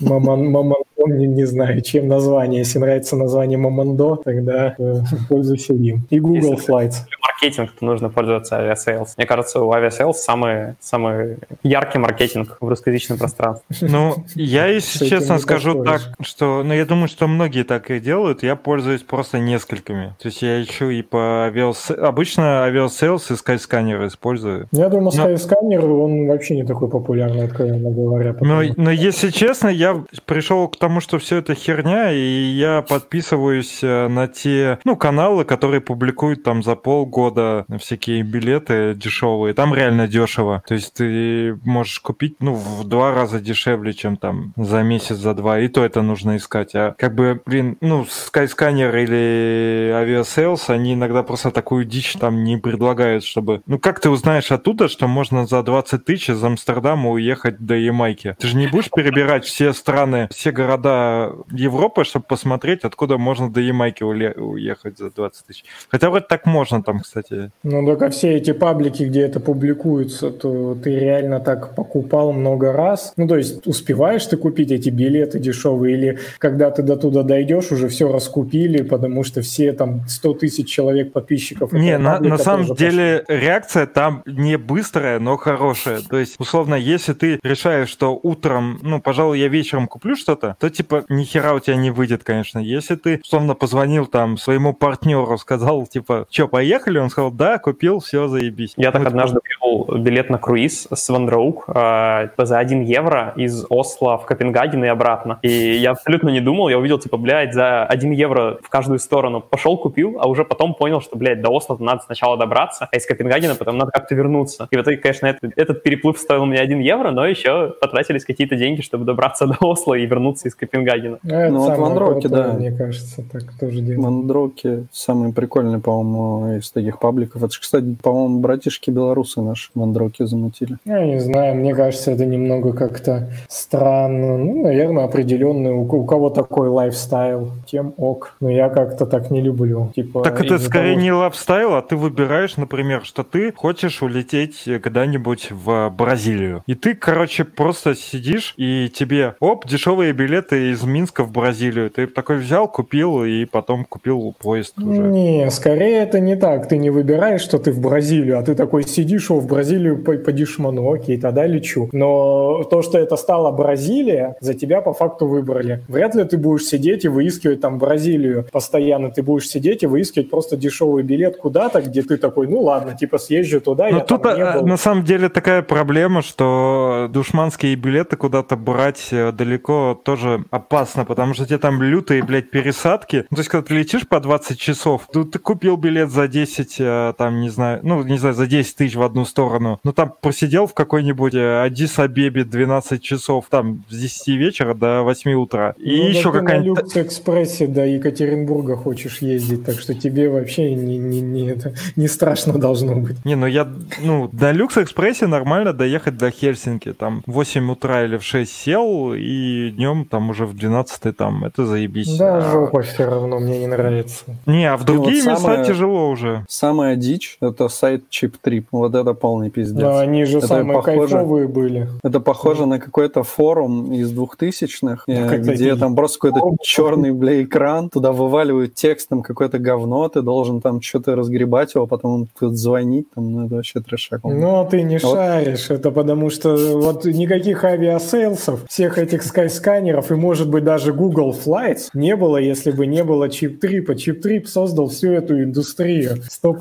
Момон, Momondo, не, не знаю, чем название. Если нравится название Momondo, тогда э, пользуйся им. И Google Если- Flights. Для маркетинга то нужно пользоваться Aviasales. Мне кажется, у Aviasales самый, самый яркий маркетинг в русскоязычном пространстве. Ну, я, если честно скажу так, что, ну, я думаю, что многие так и делают, я пользуюсь просто несколькими. То есть я ищу и по авиас... Обычно Aviasales и скайсканер использую. Я думаю, Но- Skyscanner, он вообще не такой популярный, откровенно говоря. Но, но если честно, я пришел к тому, что все это херня, и я подписываюсь э, на те, ну, каналы, которые публикуют там за полгода всякие билеты дешевые. Там реально дешево. То есть ты можешь купить, ну, в два раза дешевле, чем там за месяц, за два. И то это нужно искать. А как бы, блин, ну, Skyscanner или Aviasales, они иногда просто такую дичь там не предлагают, чтобы... Ну, как ты узнаешь оттуда, что можно за 20 тысяч из Амстердама уехать до Ямайки? Ты же не будешь перебирать все страны, все города Европы, чтобы посмотреть, откуда можно до Ямайки уехать за 20 тысяч. Хотя вроде так можно там, кстати. Ну, только все эти паблики, где это публикуется, то ты реально так покупал много раз. Ну, то есть успеваешь ты купить эти билеты дешевые, или когда ты до туда дойдешь, уже все раскупили, потому что все там 100 тысяч человек подписчиков. Не, на, на самом деле реакция там не быстрая, но хорошая. То есть, условно, если ты решаешь, что утром, ну, пожалуй, я вечером куплю что-то, то, типа, ни хера у тебя не выйдет, конечно. Если ты, условно, позвонил там своему партнеру, сказал, типа, что, поехали? Он сказал, да, купил, все, заебись. Я так Ну, однажды нашел билет на круиз с Вандроук э, за 1 евро из Осло в Копенгаген и обратно. И я абсолютно не думал, я увидел, типа, блядь, за 1 евро в каждую сторону. Пошел, купил, а уже потом понял, что, блядь, до Осло надо сначала добраться, а из Копенгагена потом надо как-то вернуться. И в итоге, конечно, этот, этот переплыв стоил мне 1 евро, но еще потратились какие-то деньги, чтобы добраться до Осло и вернуться из Копенгагена. Ну, вот самое Вандроки, крутое, да. Мне кажется, так тоже делают. Мандроки самый прикольный, по-моему, из таких пабликов. Это же, кстати, по-моему, братишки белорусы наши Мандроки замутили. Я не знаю, мне кажется, это немного как-то странно. Ну, наверное, определенный, у, у кого такой lifestyle, тем ок. Но я как-то так не люблю. Типа, Так это скорее того, не lifestyle, а ты выбираешь, например, что ты хочешь улететь когда-нибудь в Бразилию. И ты, короче, просто сидишь, и тебе, оп, дешевые билеты из Минска в Бразилию. Ты такой взял, купил, и потом купил поезд уже. Не, скорее это не так. Ты не выбираешь, что ты в Бразилию, а ты такой сидишь, о, в Бразилию по, по дешману, окей, тогда лечу. Но то, что это стала Бразилия, за тебя по факту выбрали. Вряд ли ты будешь сидеть и выискивать там Бразилию постоянно. Ты будешь сидеть и выискивать просто дешевый билет куда-то, где ты такой, ну ладно, типа съезжу туда, Ну я тут там не а, был. на самом деле такая проблема, что душманские билеты куда-то брать э, далеко тоже опасно, потому что тебе там лютые, блядь, пересадки. Ну, то есть, когда ты летишь по 20 часов, тут ты купил билет за 10, э, там, не знаю, ну, не знаю, за 10 тысяч в одну сторону, ну, там просидел в какой-нибудь э, Адис-Абебе 12 часов, там, с 10 вечера до 8 утра. И Ну, еще какая-нибудь... на Люкс-экспрессе до Екатеринбурга хочешь ездить, так что тебе вообще не, не, не, это, не страшно должно быть. Не, ну я, ну, на Люкс-экспрессе нормально доехать до Хельсинки. Там в 8 утра или в 6 сел, и днем там уже в 12 там, это заебись. Да, А, жопа все равно, мне не нравится. Не, а в другие вот места самое- тяжело уже. Самая дичь — это сайт ChipTrip. Вот это полный пиздец. Но они же Это самые похоже- кайфовые были. Это похоже на какой-то форум из двухтысячных, э, как где там просто какой-то черный, бля, экран, туда вываливают текстом какое-то говно, ты должен там что-то разгребать его, потом он тут звонить, там, ну, это вообще трешак. Но ты не Вот. шаришь, это потому что вот никаких авиасейлсов, всех этих скайсканеров и, может быть, даже Google Flights не было, если бы не было CheapTrip. CheapTrip создал всю эту индустрию. Сто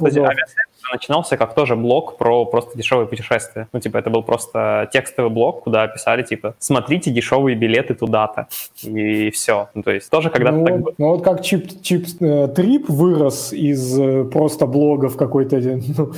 Aviasales начинался как тоже блог про просто дешевые путешествия. Ну, типа, это был просто текстовый блог, куда писали, типа, смотрите дешевые билеты туда-то. И все. Ну, то есть тоже когда-то Ну, так было. ну вот как Cheap, Cheap э, Trip вырос из э, просто блога в какой-то э, ну,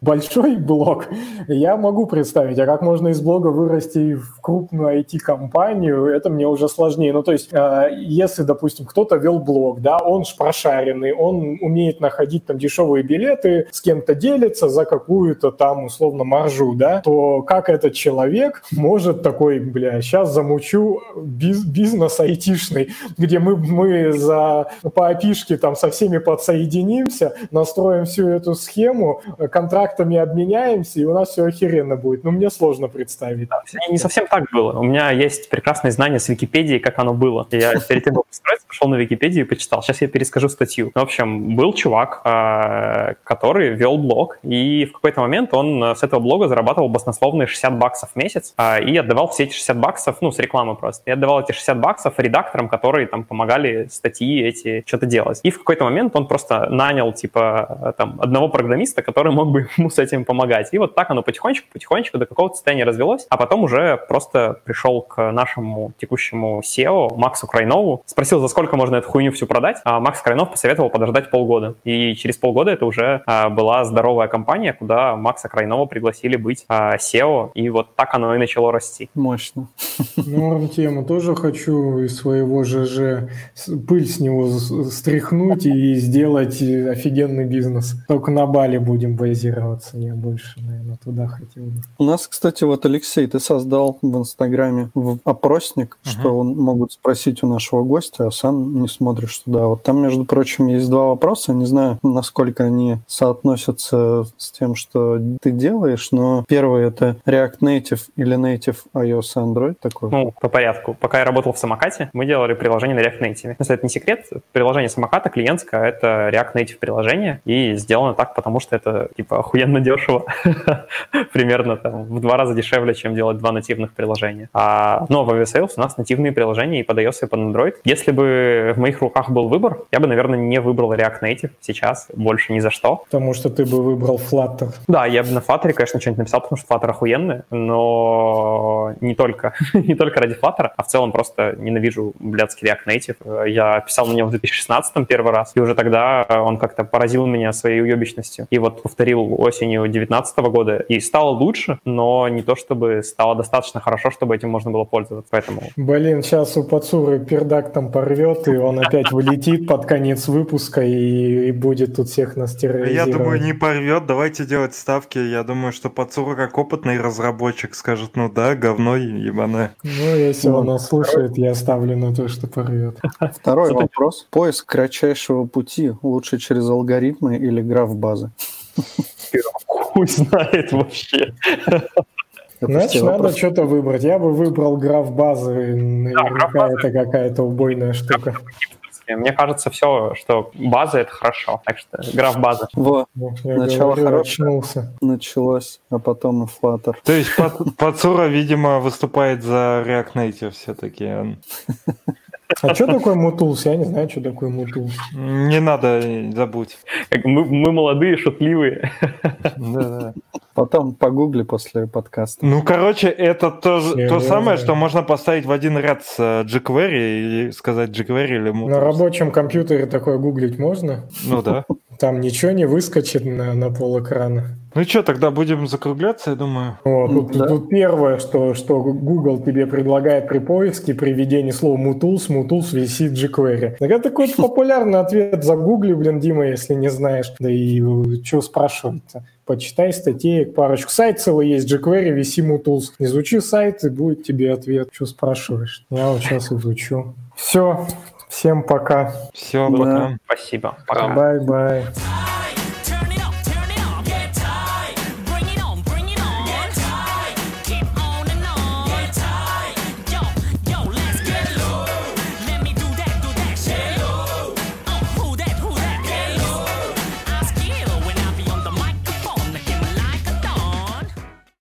большой блог, я могу представить. А как можно из блога вырасти в крупную IT-компанию, это мне уже сложнее. Ну, то есть, э, если, допустим, кто-то вел блог, да, он ж прошаренный, он умеет находить там дешевые билеты, с кем-то делится за какую-то там условно маржу, да, то как этот человек может такой, бля, сейчас замучу биз- бизнес айтишный, где мы, мы за, по опишке там со всеми подсоединимся, настроим всю эту схему, контрактами обменяемся, и у нас все охеренно будет. Ну, мне сложно представить. Не, не совсем так было. У меня есть прекрасные знания с Википедии, как оно было. Я перед тем, как устроиться, пошел на Википедию и почитал. Сейчас я перескажу статью. В общем, был чувак, э, который вел блог, и в какой-то момент он э, с этого блога зарабатывал баснословные 60 баксов в месяц э, и отдавал все эти 60 баксов, ну, с рекламы просто, и отдавал эти 60 баксов редакторам, которые там помогали статьи эти что-то делать. И в какой-то момент он просто нанял, типа, э, там, одного программиста, который мог бы ему с этим помогать. И вот так оно потихонечку-потихонечку до какого-то состояния развелось, а потом уже просто пришел к нашему текущему SEO Максу Крайнову, спросил, за сколько можно эту хуйню всю продать, а Макс Крайнов посоветовал подождать полгода. И через полгода это уже а, была здоровая компания, куда Макса Крайнова пригласили быть а, SEO, и вот так оно и начало расти. Мощно. Норм тему. Тоже хочу из своего ЖЖ пыль с него стряхнуть и сделать э, офигенный бизнес. Только на Бали будем базироваться. Я больше, наверное, туда хотел бы. У нас, кстати, вот, Алексей, ты создал в Инстаграме опросник, что он, могут спросить у нашего гостя, а сам не смотришь туда. Вот там, между прочим, есть два вопроса. Не знаю, насколько они соотносятся с тем, что ты делаешь, но первый — это React Native или Native iOS Android такой. Ну, по порядку. Пока я работал в самокате, мы делали приложение на React Native. Если это не секрет, приложение самоката клиентское — это React Native приложение, и сделано так, потому что это, типа, охуенно дешево. Примерно там в два раза дешевле, чем делать два нативных приложения. А, но в Aviasales у нас нативные приложения и под iOS, и под Android. Если бы в моих руках был выбор, я бы, наверное, не выбрал React Native сейчас, больше ни за что. Потому что ты бы выбрал Flutter. Да, я бы на Flutter, конечно, что-нибудь написал, потому что Flutter охуенный, но не только, не только ради Flutter, а в целом просто ненавижу блядский React Native. Я писал на нем в 2016 первый раз, и уже тогда он как-то поразил меня своей уебищностью. И вот повторил осенью 2019 года, и стало лучше, но не то чтобы стало достаточно хорошо, чтобы этим можно было пользоваться. Поэтому... Блин, сейчас у Пацуры пердак там порвет, и он опять вылетит под конец выпуска и, и будет тут всех нас терроризировать. Я думаю, не порвет. Давайте делать ставки. Я думаю, что Пацура как опытный разработчик скажет, ну да, говно ебаное. Ну, если он нас слушает, я ставлю на то, что порвет. Второй вопрос. Поиск кратчайшего пути лучше через алгоритмы или граф базы? Хуй знает вообще. Значит, надо что-то выбрать. Я бы выбрал граф базы. Наверняка это какая-то убойная штука. Мне кажется, все, что база это хорошо. Так что граф база. Во, Я начало говорю, хорошее очнулся. началось, а потом и Flutter. То есть Пацура, видимо, выступает за React Native все-таки. А что такое Мутулс? Я не знаю, что такое Мутулс. Не надо, забудь. Мы, мы молодые, шутливые. Да-да. Потом погугли после подкаста. Ну, короче, это то, то самое, что можно поставить в один ряд с э, jQuery и сказать jQuery или На Moodle. рабочем компьютере такое гуглить можно? Ну да. Там ничего не выскочит на, на пол экрана. Ну что, тогда будем закругляться, я думаю. Вот, тут, Да. тут первое, что, что Google тебе предлагает при поиске, при введении слова Mutools, Mutools висит jQuery. Так это такой популярный ответ. Загугли, блин, Дима, если не знаешь. Да и что спрашивать-то? Почитай статей, парочку. Сайт целый есть, jQuery, виси Mutools. Изучи сайт, и будет тебе ответ. Что спрашиваешь? Я вот сейчас изучу. Все, всем пока. Все, Да. пока. Спасибо. Пока. Бай-бай.